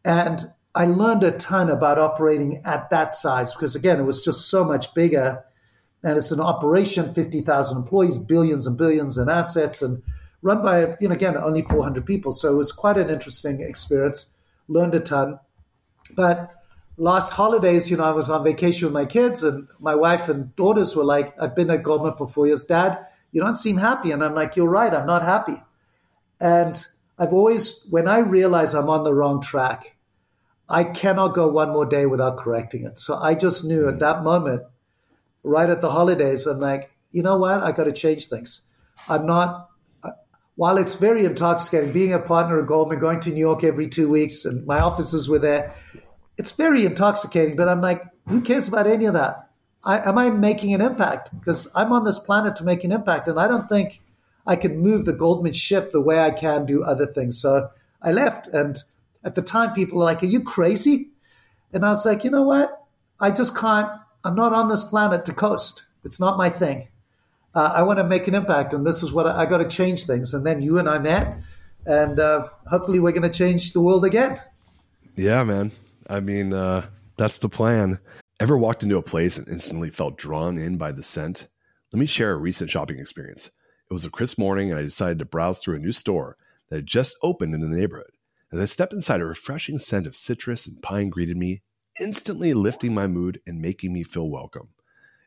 [SPEAKER 2] And I learned a ton about operating at that size because, again, it was just so much bigger. And it's an operation, 50,000 employees, billions and billions in assets, and run by, you know, again, only 400 people. So it was quite an interesting experience. Learned a ton. But last holidays, you know, I was on vacation with my kids, and my wife and daughters were like, I've been at Goldman for four years. Dad, you don't seem happy. And I'm like, You're right, I'm not happy. And I've always, when I realize I'm on the wrong track, I cannot go one more day without correcting it. So I just knew at mm. that moment, right at the holidays, I'm like, you know what? I got to change things. I'm not, uh, while it's very intoxicating, being a partner at Goldman, going to New York every two weeks, and my offices were there, it's very intoxicating, but I'm like, who cares about any of that? I, am I making an impact? Because I'm on this planet to make an impact, and I don't think I can move the Goldman ship the way I can do other things. So I left, and at the time, people were like, "Are you crazy?" And I was like, "You know what? I just can't. I'm not on this planet to coast. It's not my thing. Uh, I want to make an impact, and this is what I, I got to change things." And then you and I met, and uh, hopefully, we're going to change the world again.
[SPEAKER 1] Yeah, man. I mean, uh, that's the plan. Ever walked into a place and instantly felt drawn in by the scent? Let me share a recent shopping experience. It was a crisp morning, and I decided to browse through a new store that had just opened in the neighborhood. As I stepped inside, a refreshing scent of citrus and pine greeted me, instantly lifting my mood and making me feel welcome.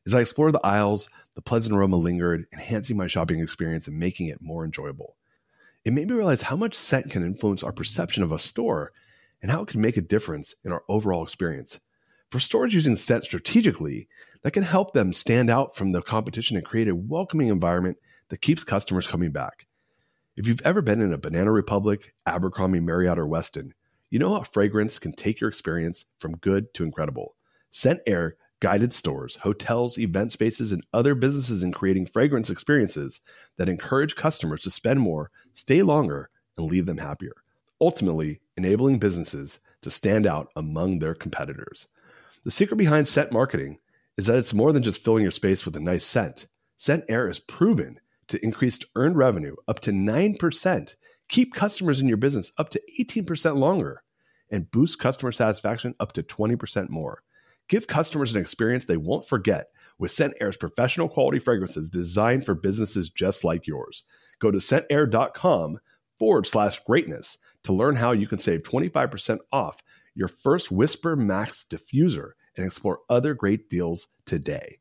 [SPEAKER 1] As I explored the aisles, the pleasant aroma lingered, enhancing my shopping experience and making it more enjoyable. It made me realize how much scent can influence our perception of a store and how it can make a difference in our overall experience. For stores using scent strategically, that can help them stand out from the competition and create a welcoming environment that keeps customers coming back. If you've ever been in a Banana Republic, Abercrombie, Marriott, or Westin, you know how fragrance can take your experience from good to incredible. ScentAir guided stores, hotels, event spaces, and other businesses in creating fragrance experiences that encourage customers to spend more, stay longer, and leave them happier, ultimately enabling businesses to stand out among their competitors. The secret behind scent marketing is that it's more than just filling your space with a nice scent. ScentAir is proven to increase earned revenue up to 9%, keep customers in your business up to 18% longer, and boost customer satisfaction up to 20% more. Give customers an experience they won't forget with ScentAir's professional quality fragrances designed for businesses just like yours. Go to scentair.com forward slash greatness to learn how you can save 25% off your first Whisper Max diffuser and explore other great deals today.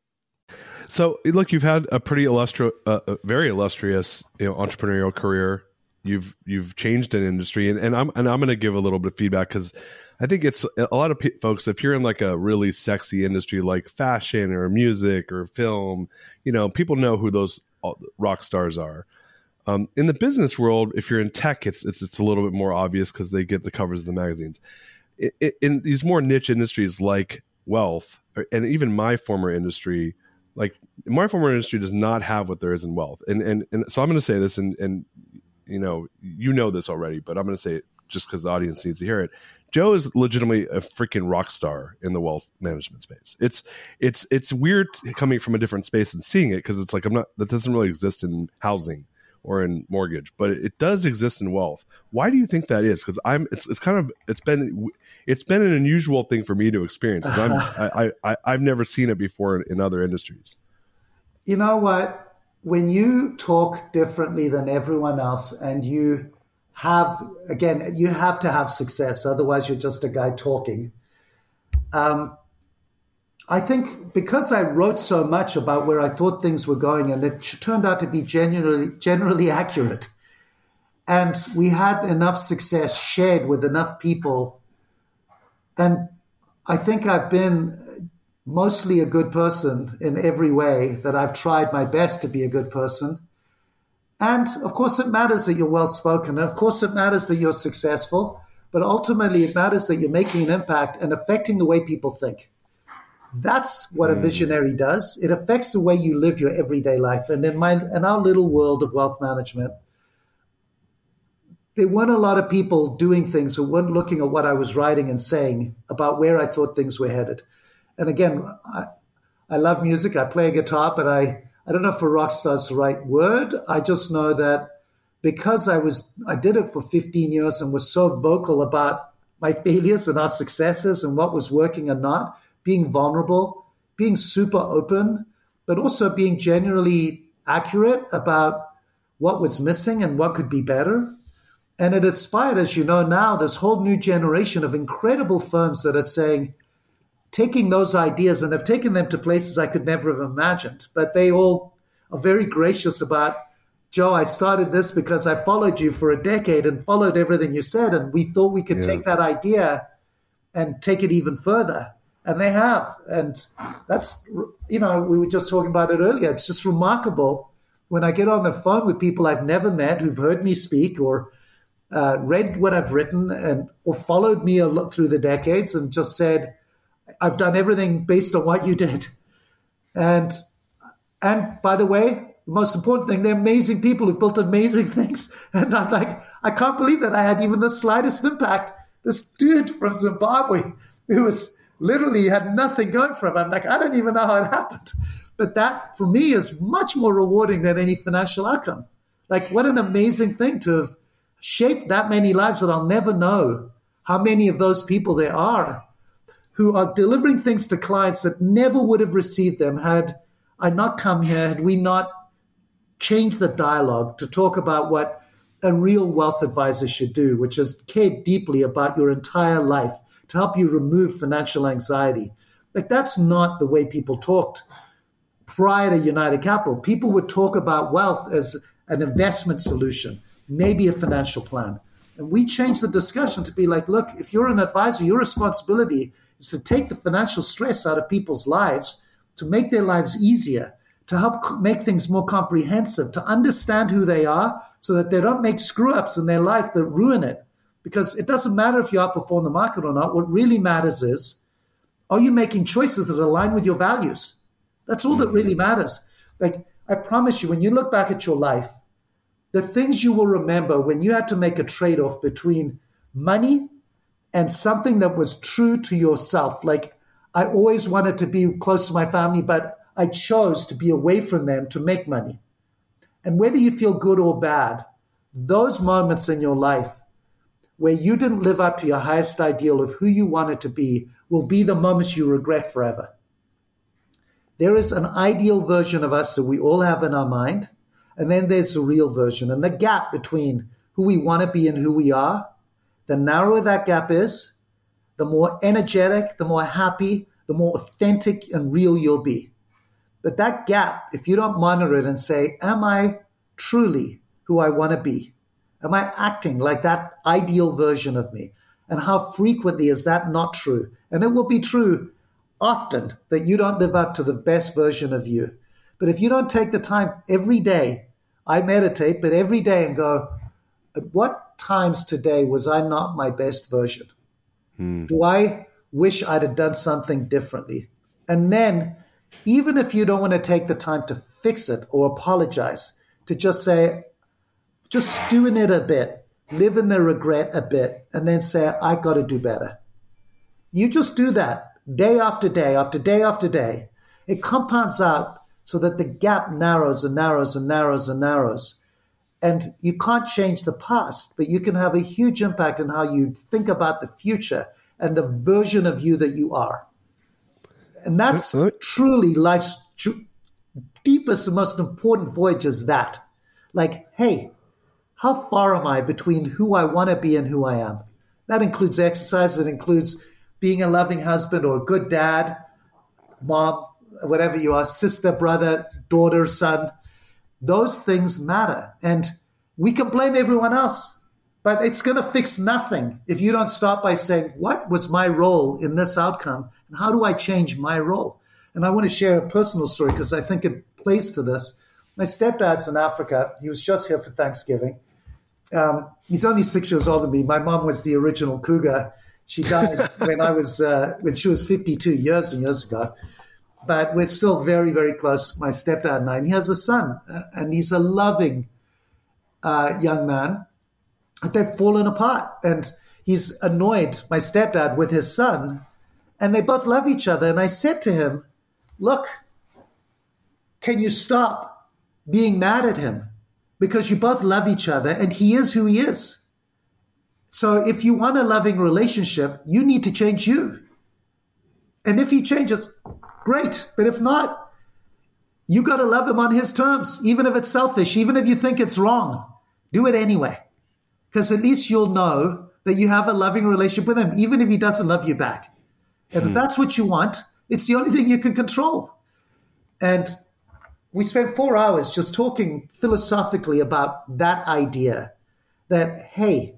[SPEAKER 1] So, look, you've had a pretty illustrious, uh, very illustrious you know, entrepreneurial career. You've you've changed an industry, and, and I'm and I'm going to give a little bit of feedback because I think it's a lot of p- folks. If you're in like a really sexy industry like fashion or music or film, you know, people know who those rock stars are. Um, in the business world, if you're in tech, it's it's it's a little bit more obvious because they get the covers of the magazines. It, it, in these more niche industries like wealth, and even my former industry, like my former industry does not have what there is in wealth. And and and so I'm going to say this, and and you know you know this already, but I'm going to say it just because the audience needs to hear it. Joe is legitimately a freaking rock star in the wealth management space. It's it's it's weird coming from a different space and seeing it because it's like I'm not that doesn't really exist in housing or in mortgage, but it does exist in wealth. Why do you think that is? Because I'm it's it's kind of it's been it's been an unusual thing for me to experience. I'm, <laughs> I, I I've never seen it before in, in other industries.
[SPEAKER 2] You know what? When you talk differently than everyone else, and you have again you have to have success otherwise you're just a guy talking um, i think because i wrote so much about where i thought things were going and it turned out to be generally generally <laughs> accurate and we had enough success shared with enough people and i think i've been mostly a good person in every way that i've tried my best to be a good person and of course, it matters that you're well spoken. Of course, it matters that you're successful. But ultimately, it matters that you're making an impact and affecting the way people think. That's what mm. a visionary does. It affects the way you live your everyday life. And in my in our little world of wealth management, there weren't a lot of people doing things who weren't looking at what I was writing and saying about where I thought things were headed. And again, I, I love music. I play a guitar, but I I don't know if a rock star is the right word. I just know that because I was I did it for 15 years and was so vocal about my failures and our successes and what was working and not, being vulnerable, being super open, but also being generally accurate about what was missing and what could be better. And it inspired, as you know now, this whole new generation of incredible firms that are saying, taking those ideas and have taken them to places I could never have imagined. But they all are very gracious about, Joe, I started this because I followed you for a decade and followed everything you said. And we thought we could yeah. take that idea and take it even further. And they have. And that's, you know, we were just talking about it earlier. It's just remarkable when I get on the phone with people I've never met who've heard me speak or uh, read what I've written and or followed me a lot through the decades and just said, I've done everything based on what you did. And and by the way, the most important thing, they're amazing people who've built amazing <laughs> things. And I'm like, I can't believe that I had even the slightest impact. This dude from Zimbabwe who was literally had nothing going for him. I'm like, I don't even know how it happened. But that for me is much more rewarding than any financial outcome. Like, what an amazing thing to have shaped that many lives that I'll never know how many of those people there are who are delivering things to clients that never would have received them had I not come here, had we not changed the dialogue to talk about what a real wealth advisor should do, which is care deeply about your entire life to help you remove financial anxiety. Like that's not the way people talked prior to United Capital. People would talk about wealth as an investment solution, maybe a financial plan. And we changed the discussion to be like, look, if you're an advisor, your responsibility is to take the financial stress out of people's lives, to make their lives easier, to help make things more comprehensive, to understand who they are so that they don't make screw ups in their life that ruin it. Because it doesn't matter if you outperform the market or not. What really matters is Are you making choices that align with your values? That's all that mm-hmm. really matters. Like, I promise you, when you look back at your life, the things you will remember when you had to make a trade off between money and something that was true to yourself. Like, I always wanted to be close to my family, but I chose to be away from them to make money. And whether you feel good or bad, those moments in your life where you didn't live up to your highest ideal of who you wanted to be will be the moments you regret forever. There is an ideal version of us that we all have in our mind, and then there's the real version. And the gap between who we want to be and who we are, the narrower that gap is, the more energetic, the more happy, the more authentic and real you'll be. But that gap, if you don't monitor it and say, Am I truly who I want to be? Am I acting like that ideal version of me? And how frequently is that not true? And it will be true often that you don't live up to the best version of you. But if you don't take the time every day, I meditate, but every day and go, at what times today was I not my best version? Hmm. Do I wish I'd have done something differently? And then, even if you don't want to take the time to fix it or apologize, to just say, just stew in it a bit, live in the regret a bit, and then say, I got to do better. You just do that day after day after day after day. It compounds out so that the gap narrows and narrows and narrows and narrows. And you can't change the past, but you can have a huge impact on how you think about the future and the version of you that you are. And that's truly life's deepest and most important voyage is that. Like, hey, how far am I between who I want to be and who I am? That includes exercise, it includes being a loving husband or a good dad, mom, whatever you are, sister, brother, daughter, son. Those things matter. And we can blame everyone else, but it's going to fix nothing if you don't start by saying, What was my role in this outcome? And how do I change my role? And I want to share a personal story because I think it plays to this. My stepdad's in Africa. He was just here for Thanksgiving. Um, he's only six years older than me. My mom was the original cougar she died <laughs> when I was uh, when she was 52 years and years ago. But we're still very, very close. My stepdad and I. And he has a son, uh, and he's a loving uh, young man. But they've fallen apart, and he's annoyed my stepdad with his son, and they both love each other. And I said to him, "Look, can you stop being mad at him? Because you both love each other, and he is who he is." So if you want a loving relationship, you need to change you. And if he changes, great. But if not, you got to love him on his terms, even if it's selfish, even if you think it's wrong. Do it anyway. Because at least you'll know that you have a loving relationship with him, even if he doesn't love you back. And hmm. if that's what you want, it's the only thing you can control. And we spent four hours just talking philosophically about that idea that, hey,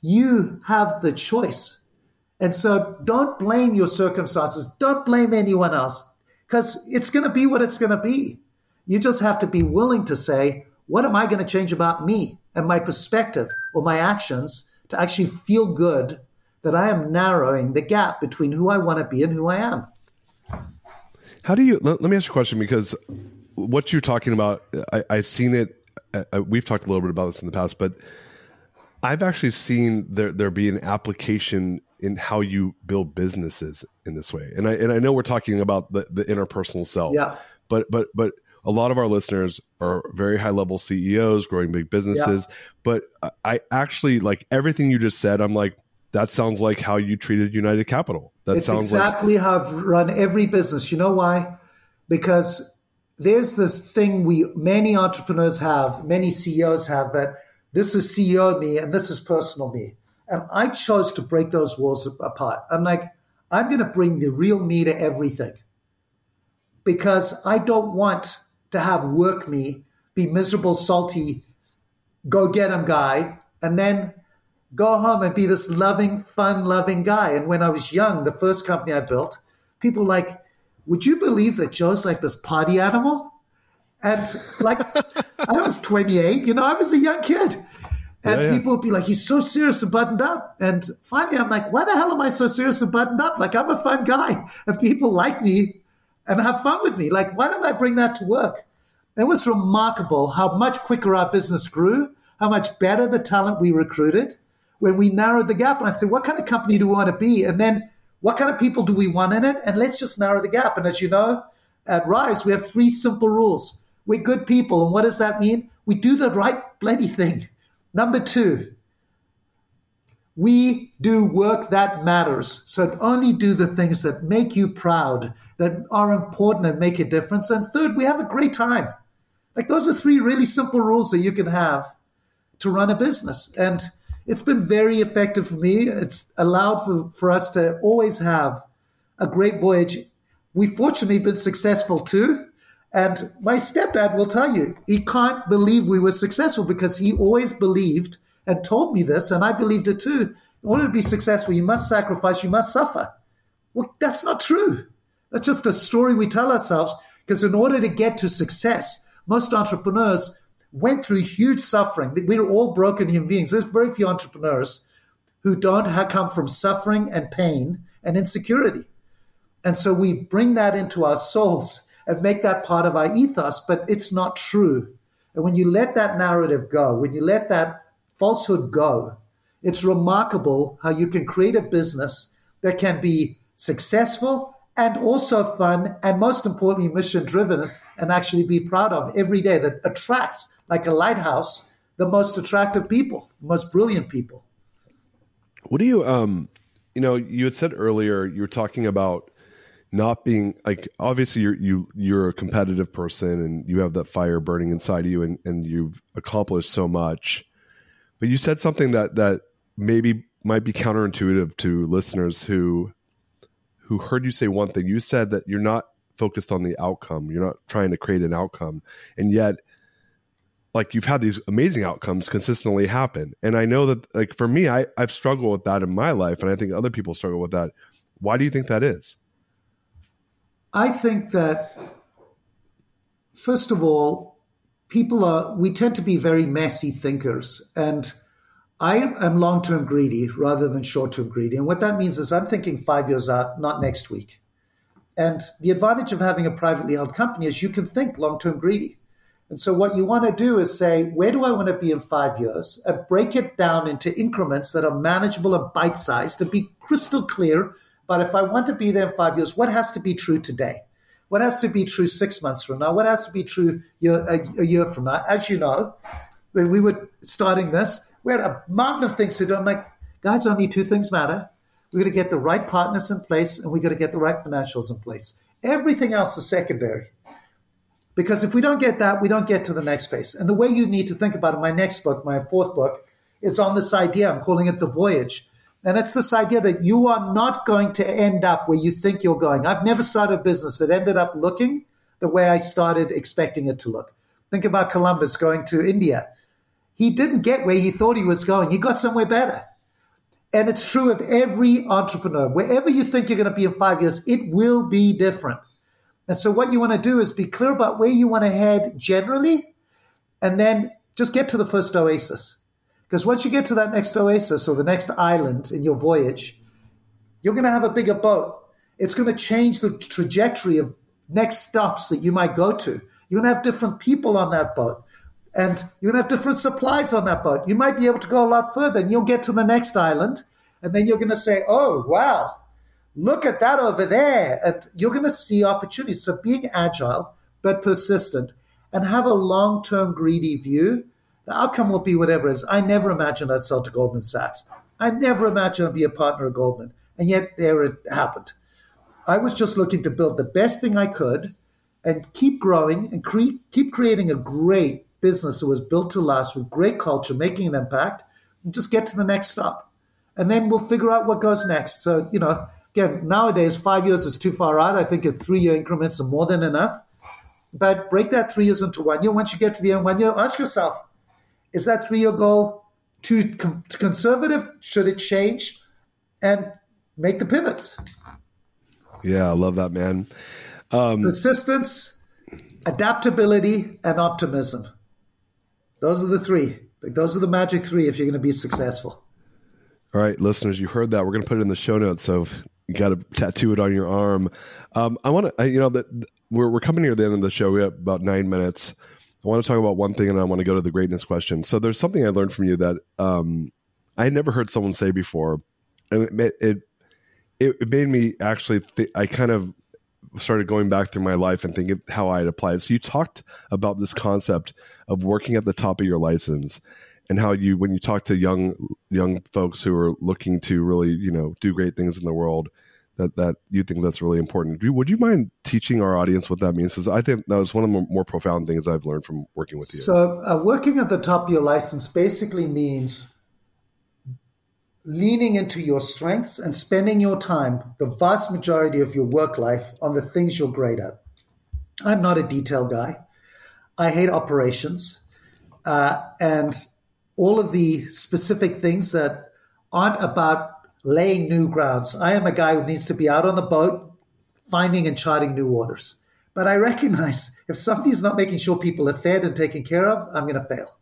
[SPEAKER 2] you have the choice. And so don't blame your circumstances. Don't blame anyone else because it's going to be what it's going to be. You just have to be willing to say, what am I going to change about me and my perspective or my actions to actually feel good that I am narrowing the gap between who I want to be and who I am?
[SPEAKER 1] How do you, let, let me ask you a question because what you're talking about, I, have seen it. Uh, we've talked a little bit about this in the past, but I've actually seen there there be an application in how you build businesses in this way. And I and I know we're talking about the, the interpersonal self.
[SPEAKER 2] Yeah.
[SPEAKER 1] But but but a lot of our listeners are very high level CEOs, growing big businesses. Yeah. But I actually like everything you just said. I'm like, that sounds like how you treated United Capital. That
[SPEAKER 2] it's
[SPEAKER 1] sounds
[SPEAKER 2] exactly
[SPEAKER 1] like-
[SPEAKER 2] how I've run every business. You know why? Because there's this thing we many entrepreneurs have, many CEOs have that this is CEO me and this is personal me. And I chose to break those walls apart. I'm like, I'm going to bring the real me to everything because I don't want to have work me be miserable, salty, go get him guy, and then go home and be this loving, fun loving guy. And when I was young, the first company I built, people like, would you believe that Joe's like this party animal? And like, <laughs> I was 28, you know, I was a young kid. And yeah, yeah. people would be like, he's so serious and buttoned up. And finally, I'm like, why the hell am I so serious and buttoned up? Like, I'm a fun guy. And people like me and have fun with me. Like, why don't I bring that to work? It was remarkable how much quicker our business grew, how much better the talent we recruited when we narrowed the gap. And I said, what kind of company do we want to be? And then what kind of people do we want in it? And let's just narrow the gap. And as you know, at Rise, we have three simple rules. We're good people. And what does that mean? We do the right bloody thing. Number two, we do work that matters. So only do the things that make you proud, that are important and make a difference. And third, we have a great time. Like those are three really simple rules that you can have to run a business. And it's been very effective for me. It's allowed for, for us to always have a great voyage. We've fortunately been successful too. And my stepdad will tell you, he can't believe we were successful because he always believed and told me this, and I believed it too. In order to be successful, you must sacrifice, you must suffer. Well, that's not true. That's just a story we tell ourselves because in order to get to success, most entrepreneurs went through huge suffering. We're all broken human beings. There's very few entrepreneurs who don't come from suffering and pain and insecurity. And so we bring that into our souls and make that part of our ethos, but it's not true. And when you let that narrative go, when you let that falsehood go, it's remarkable how you can create a business that can be successful and also fun and most importantly mission driven and actually be proud of every day that attracts like a lighthouse the most attractive people the most brilliant people.
[SPEAKER 1] What do you um you know you had said earlier you were talking about not being like obviously you're you you're a competitive person and you have that fire burning inside you and and you've accomplished so much. But you said something that that maybe might be counterintuitive to listeners who who heard you say one thing. You said that you're not focused on the outcome. You're not trying to create an outcome. And yet like you've had these amazing outcomes consistently happen and i know that like for me i i've struggled with that in my life and i think other people struggle with that why do you think that is
[SPEAKER 2] I think that, first of all, people are, we tend to be very messy thinkers. And I am long term greedy rather than short term greedy. And what that means is I'm thinking five years out, not next week. And the advantage of having a privately held company is you can think long term greedy. And so, what you want to do is say, where do I want to be in five years? And break it down into increments that are manageable and bite sized to be crystal clear but if I want to be there in five years, what has to be true today? What has to be true six months from now? What has to be true year, a, a year from now? As you know, when we were starting this, we had a mountain of things to do. I'm like, guys, only two things matter. We're going to get the right partners in place and we're going to get the right financials in place. Everything else is secondary. Because if we don't get that, we don't get to the next space. And the way you need to think about it, my next book, my fourth book, is on this idea. I'm calling it The Voyage and it's this idea that you are not going to end up where you think you're going. I've never started a business that ended up looking the way I started expecting it to look. Think about Columbus going to India. He didn't get where he thought he was going, he got somewhere better. And it's true of every entrepreneur. Wherever you think you're going to be in five years, it will be different. And so, what you want to do is be clear about where you want to head generally, and then just get to the first oasis. Because once you get to that next oasis or the next island in your voyage, you're going to have a bigger boat. It's going to change the trajectory of next stops that you might go to. You're going to have different people on that boat. And you're going to have different supplies on that boat. You might be able to go a lot further and you'll get to the next island. And then you're going to say, oh, wow, look at that over there. And you're going to see opportunities. So being agile, but persistent and have a long term greedy view the outcome will be whatever it is. I never imagined I'd sell to Goldman Sachs. I never imagined I'd be a partner of Goldman. And yet there it happened. I was just looking to build the best thing I could and keep growing and cre- keep creating a great business that was built to last with great culture, making an impact, and just get to the next stop. And then we'll figure out what goes next. So, you know, again, nowadays, five years is too far out. I think a three year increments are more than enough. But break that three years into one year. Once you get to the end one year, ask yourself, is that three year goal too conservative? Should it change? And make the pivots.
[SPEAKER 1] Yeah, I love that, man.
[SPEAKER 2] Um, Persistence, adaptability, and optimism. Those are the three. Like those are the magic three if you're going to be successful.
[SPEAKER 1] All right, listeners, you heard that. We're going to put it in the show notes, so you got to tattoo it on your arm. Um, I want to, you know, that we're we're coming near the end of the show. We have about nine minutes. I want to talk about one thing, and I want to go to the greatness question. So there's something I learned from you that um, I had never heard someone say before, and it it it, made me actually. Th- I kind of started going back through my life and thinking how I'd apply it. So you talked about this concept of working at the top of your license and how you when you talk to young young folks who are looking to really you know do great things in the world that that you think that's really important. Would you mind teaching our audience what that means? Because I think that was one of the more profound things I've learned from working with you.
[SPEAKER 2] So, uh, working at the top of your license basically means leaning into your strengths and spending your time, the vast majority of your work life, on the things you're great at. I'm not a detail guy. I hate operations. Uh, and all of the specific things that aren't about laying new grounds. I am a guy who needs to be out on the boat, finding and charting new waters. But I recognize <laughs> if somebody's not making sure people are fed and taken care of, I'm going to fail.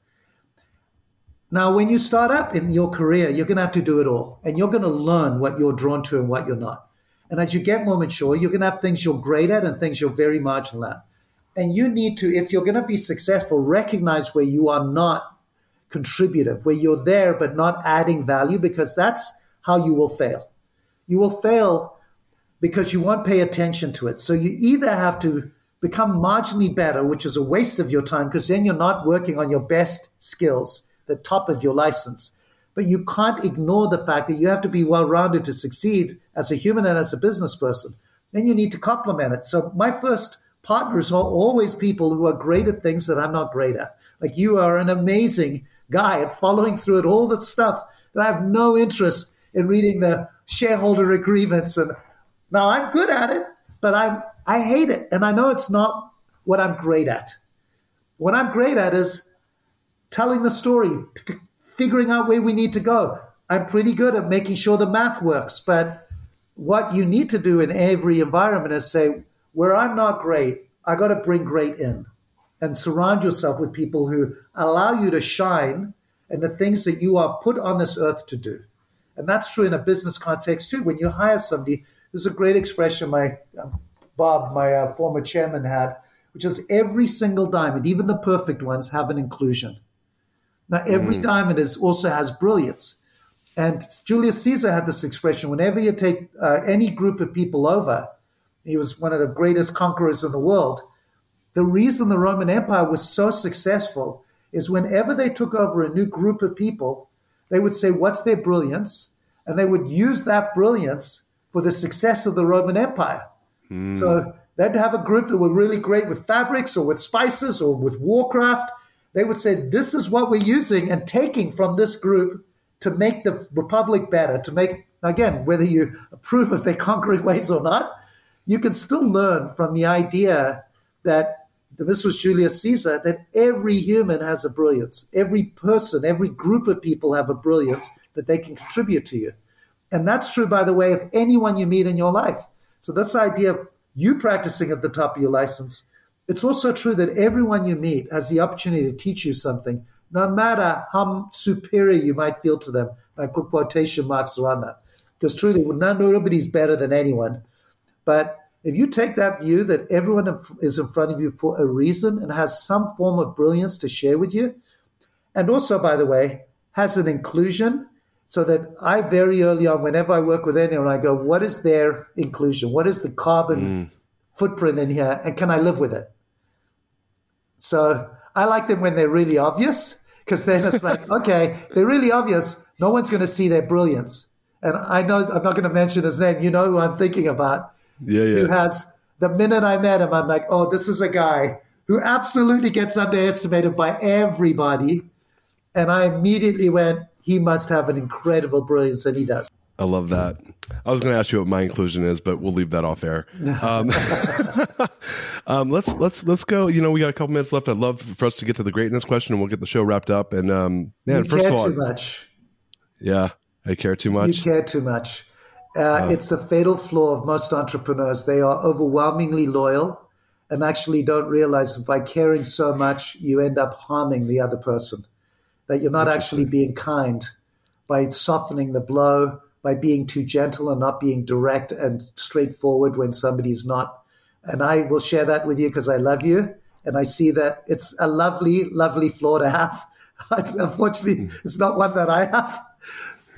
[SPEAKER 2] Now, when you start up in your career, you're going to have to do it all, and you're going to learn what you're drawn to and what you're not. And as you get more mature, you're going to have things you're great at and things you're very marginal at. And you need to, if you're going to be successful, recognize where you are not contributive, where you're there but not adding value, because that's how you will fail. You will fail because you won't pay attention to it. So you either have to become marginally better, which is a waste of your time because then you're not working on your best skills, the top of your license. But you can't ignore the fact that you have to be well rounded to succeed as a human and as a business person. Then you need to complement it. So my first partners are always people who are great at things that I'm not great at. Like you are an amazing guy at following through at all the stuff that I have no interest in reading the shareholder agreements. And now I'm good at it, but I I hate it, and I know it's not what I'm great at. What I'm great at is telling the story, p- figuring out where we need to go. I'm pretty good at making sure the math works, but what you need to do in every environment is say, where I'm not great, I got to bring great in and surround yourself with people who allow you to shine in the things that you are put on this earth to do. And that's true in a business context too. When you hire somebody, there's a great expression my um, Bob, my uh, former chairman, had, which is every single diamond, even the perfect ones, have an inclusion. Now, every mm. diamond is also has brilliance. And Julius Caesar had this expression: whenever you take uh, any group of people over, he was one of the greatest conquerors in the world. The reason the Roman Empire was so successful is whenever they took over a new group of people, they would say, What's their brilliance? And they would use that brilliance for the success of the Roman Empire. Mm. So they'd have a group that were really great with fabrics or with spices or with warcraft. They would say, This is what we're using and taking from this group to make the republic better, to make, again, whether you approve of their <laughs> conquering ways or not, you can still learn from the idea that this was Julius Caesar, that every human has a brilliance. Every person, every group of people have a brilliance that they can contribute to you. And that's true, by the way, of anyone you meet in your life. So, this idea of you practicing at the top of your license, it's also true that everyone you meet has the opportunity to teach you something, no matter how superior you might feel to them. I put quotation marks around that. Because truly, nobody's better than anyone. But if you take that view that everyone is in front of you for a reason and has some form of brilliance to share with you, and also, by the way, has an inclusion, so that I very early on, whenever I work with anyone, I go, what is their inclusion? What is the carbon mm. footprint in here? And can I live with it? So I like them when they're really obvious, because then it's like, <laughs> okay, they're really obvious. No one's going to see their brilliance. And I know I'm not going to mention his name. You know who I'm thinking about
[SPEAKER 1] yeah, yeah.
[SPEAKER 2] Who has the minute I met him, I'm like, oh, this is a guy who absolutely gets underestimated by everybody. And I immediately went, he must have an incredible brilliance, and he does.
[SPEAKER 1] I love that. I was going to ask you what my inclusion is, but we'll leave that off air. <laughs> Um, <laughs> um, let's let's let's go. You know, we got a couple minutes left. I'd love for us to get to the greatness question, and we'll get the show wrapped up. And um, man,
[SPEAKER 2] you
[SPEAKER 1] first of all,
[SPEAKER 2] too much.
[SPEAKER 1] Yeah, I care too much.
[SPEAKER 2] You care too much. Uh, it's the fatal flaw of most entrepreneurs. They are overwhelmingly loyal and actually don't realize that by caring so much, you end up harming the other person. that you're not actually being kind by softening the blow, by being too gentle and not being direct and straightforward when somebody's not. And I will share that with you because I love you. And I see that it's a lovely, lovely flaw to have. <laughs> Unfortunately, hmm. it's not one that I have.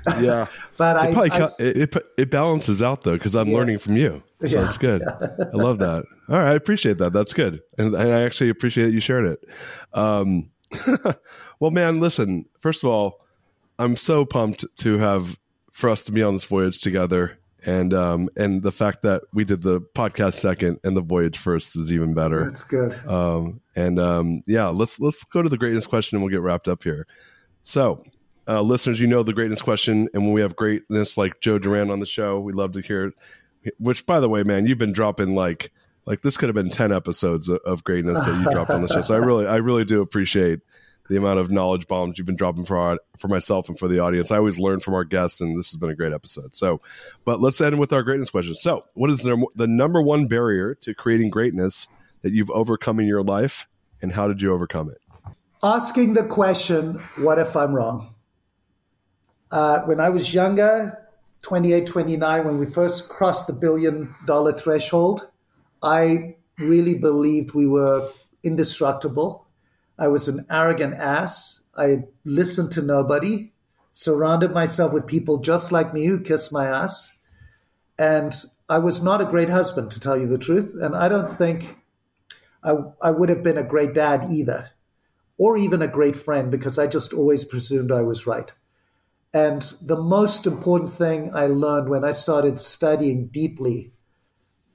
[SPEAKER 1] Yeah, <laughs>
[SPEAKER 2] but
[SPEAKER 1] it
[SPEAKER 2] I, I
[SPEAKER 1] it, it, it, balances out though because I'm yes. learning from you, so yeah. it's good. I love that. <laughs> All right, I appreciate that. That's good, and, and I actually appreciate that you shared it. Um, <laughs> well, man, listen. First of all, I'm so pumped to have for us to be on this voyage together and um and the fact that we did the podcast second and the voyage first is even better.
[SPEAKER 2] That's good.
[SPEAKER 1] Um and um yeah, let's let's go to the greatness question and we'll get wrapped up here. So, uh, listeners, you know the greatness question, and when we have greatness like Joe Duran on the show, we love to hear. It. Which, by the way, man, you've been dropping like like this could have been ten episodes of, of greatness that you dropped on the show. So I <laughs> really, I really do appreciate the amount of knowledge bombs you've been dropping for our, for myself and for the audience. I always learn from our guests, and this has been a great episode. So, but let's end with our greatness question. So, what is the, the number one barrier to creating greatness that you've overcome in your life, and how did you overcome it?
[SPEAKER 2] Asking the question, "What if I'm wrong?" Uh, when I was younger, 28, 29, when we first crossed the billion dollar threshold, I really believed we were indestructible I was an arrogant ass. I listened to nobody, surrounded myself with people just like me who kissed my ass. And I was not a great husband, to tell you the truth. And I don't think I, I would have been a great dad either, or even a great friend, because I just always presumed I was right. And the most important thing I learned when I started studying deeply,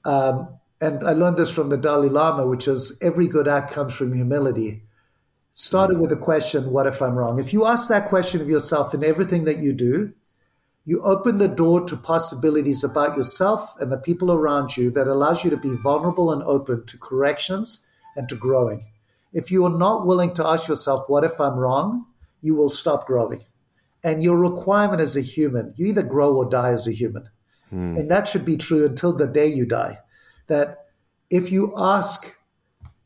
[SPEAKER 2] um, and I learned this from the Dalai Lama, which is every good act comes from humility started with the question, What if I'm wrong? If you ask that question of yourself in everything that you do, you open the door to possibilities about yourself and the people around you that allows you to be vulnerable and open to corrections and to growing. If you are not willing to ask yourself, What if I'm wrong? you will stop growing. And your requirement as a human, you either grow or die as a human. Hmm. And that should be true until the day you die. That if you ask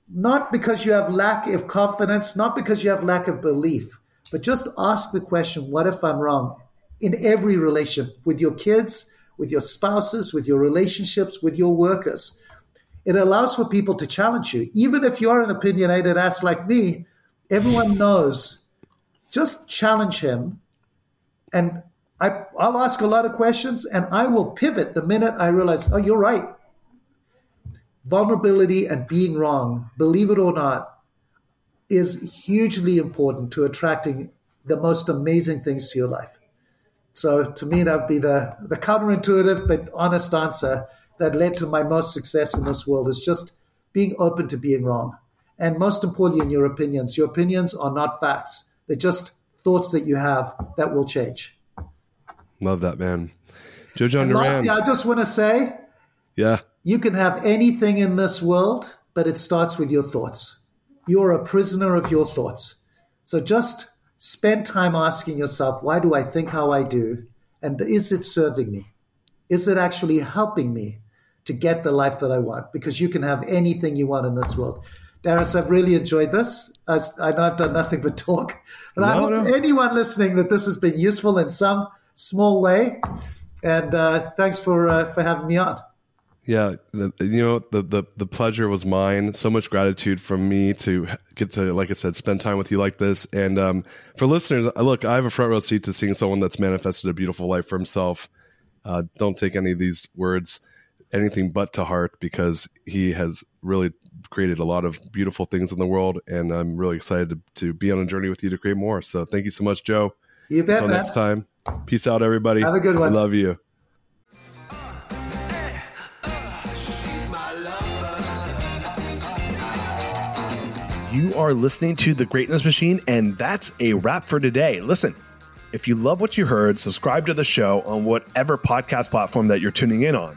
[SPEAKER 2] not because you have lack of confidence, not because you have lack of belief, but just ask the question, what if I'm wrong? In every relation with your kids, with your spouses, with your relationships, with your workers. It allows for people to challenge you. Even if you're an opinionated ass like me, everyone knows. Just challenge him. And I, I'll ask a lot of questions and I will pivot the minute I realize, oh, you're right vulnerability and being wrong, believe it or not, is hugely important to attracting the most amazing things to your life. So to me, that would be the, the counterintuitive but honest answer that led to my most success in this world is just being open to being wrong. And most importantly, in your opinions, your opinions are not facts. They're just thoughts that you have that will change.
[SPEAKER 1] Love that, man. Joe John Duran.
[SPEAKER 2] Lastly, I just want to say,
[SPEAKER 1] yeah,
[SPEAKER 2] you can have anything in this world, but it starts with your thoughts. You're a prisoner of your thoughts. So just spend time asking yourself, why do I think how I do? And is it serving me? Is it actually helping me to get the life that I want? Because you can have anything you want in this world. Darius, I've really enjoyed this. I, I know I've done nothing but talk, but no, I hope no. anyone listening that this has been useful in some small way. And uh, thanks for uh, for having me on.
[SPEAKER 1] Yeah, the, you know the, the the pleasure was mine. So much gratitude from me to get to, like I said, spend time with you like this. And um, for listeners, uh, look, I have a front row seat to seeing someone that's manifested a beautiful life for himself. Uh, don't take any of these words anything but to heart because he has really created a lot of beautiful things in the world, and I'm really excited to, to be on a journey with you to create more. So thank you so much, Joe.
[SPEAKER 2] You bet.
[SPEAKER 1] Until next time, peace out, everybody.
[SPEAKER 2] Have a good one.
[SPEAKER 1] I love you.
[SPEAKER 3] You are listening to The Greatness Machine, and that's a wrap for today. Listen, if you love what you heard, subscribe to the show on whatever podcast platform that you're tuning in on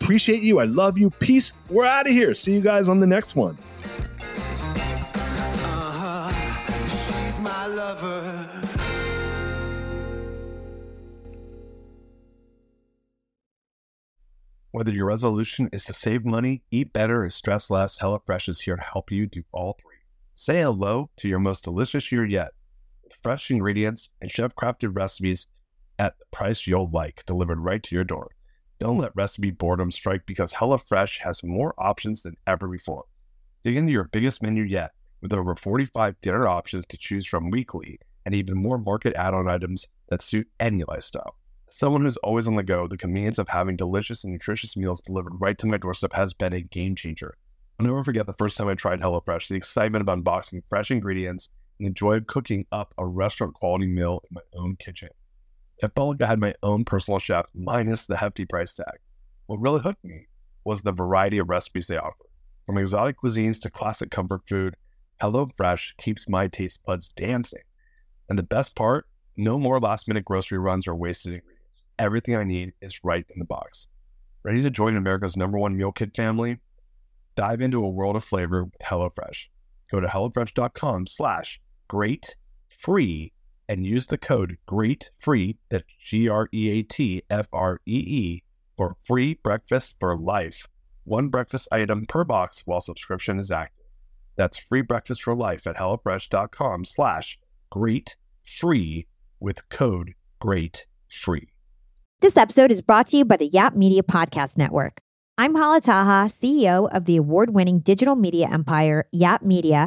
[SPEAKER 1] Appreciate you. I love you. Peace. We're out of here. See you guys on the next one.
[SPEAKER 3] Whether your resolution is to save money, eat better, or stress less, HelloFresh is here to help you do all three. Say hello to your most delicious year yet with fresh ingredients and chef crafted recipes at the price you'll like, delivered right to your door. Don't let recipe boredom strike because HelloFresh has more options than ever before. Dig into your biggest menu yet with over 45 dinner options to choose from weekly and even more market add on items that suit any lifestyle. As someone who's always on the go, the convenience of having delicious and nutritious meals delivered right to my doorstep has been a game changer. I'll never forget the first time I tried HelloFresh, the excitement of unboxing fresh ingredients and the joy of cooking up a restaurant quality meal in my own kitchen. It felt like I had my own personal chef minus the hefty price tag. What really hooked me was the variety of recipes they offer. From exotic cuisines to classic comfort food, HelloFresh keeps my taste buds dancing. And the best part, no more last minute grocery runs or wasted ingredients. Everything I need is right in the box. Ready to join America's number one meal kit family? Dive into a world of flavor with HelloFresh. Go to HelloFresh.com slash great free and use the code GREET FREE, that's G R E A T F R E E, for free breakfast for life. One breakfast item per box while subscription is active. That's free breakfast for life at HelloFresh.com slash GREATFREE with code GREAT FREE.
[SPEAKER 4] This episode is brought to you by the Yap Media Podcast Network. I'm Hala Taha, CEO of the award winning digital media empire, Yap Media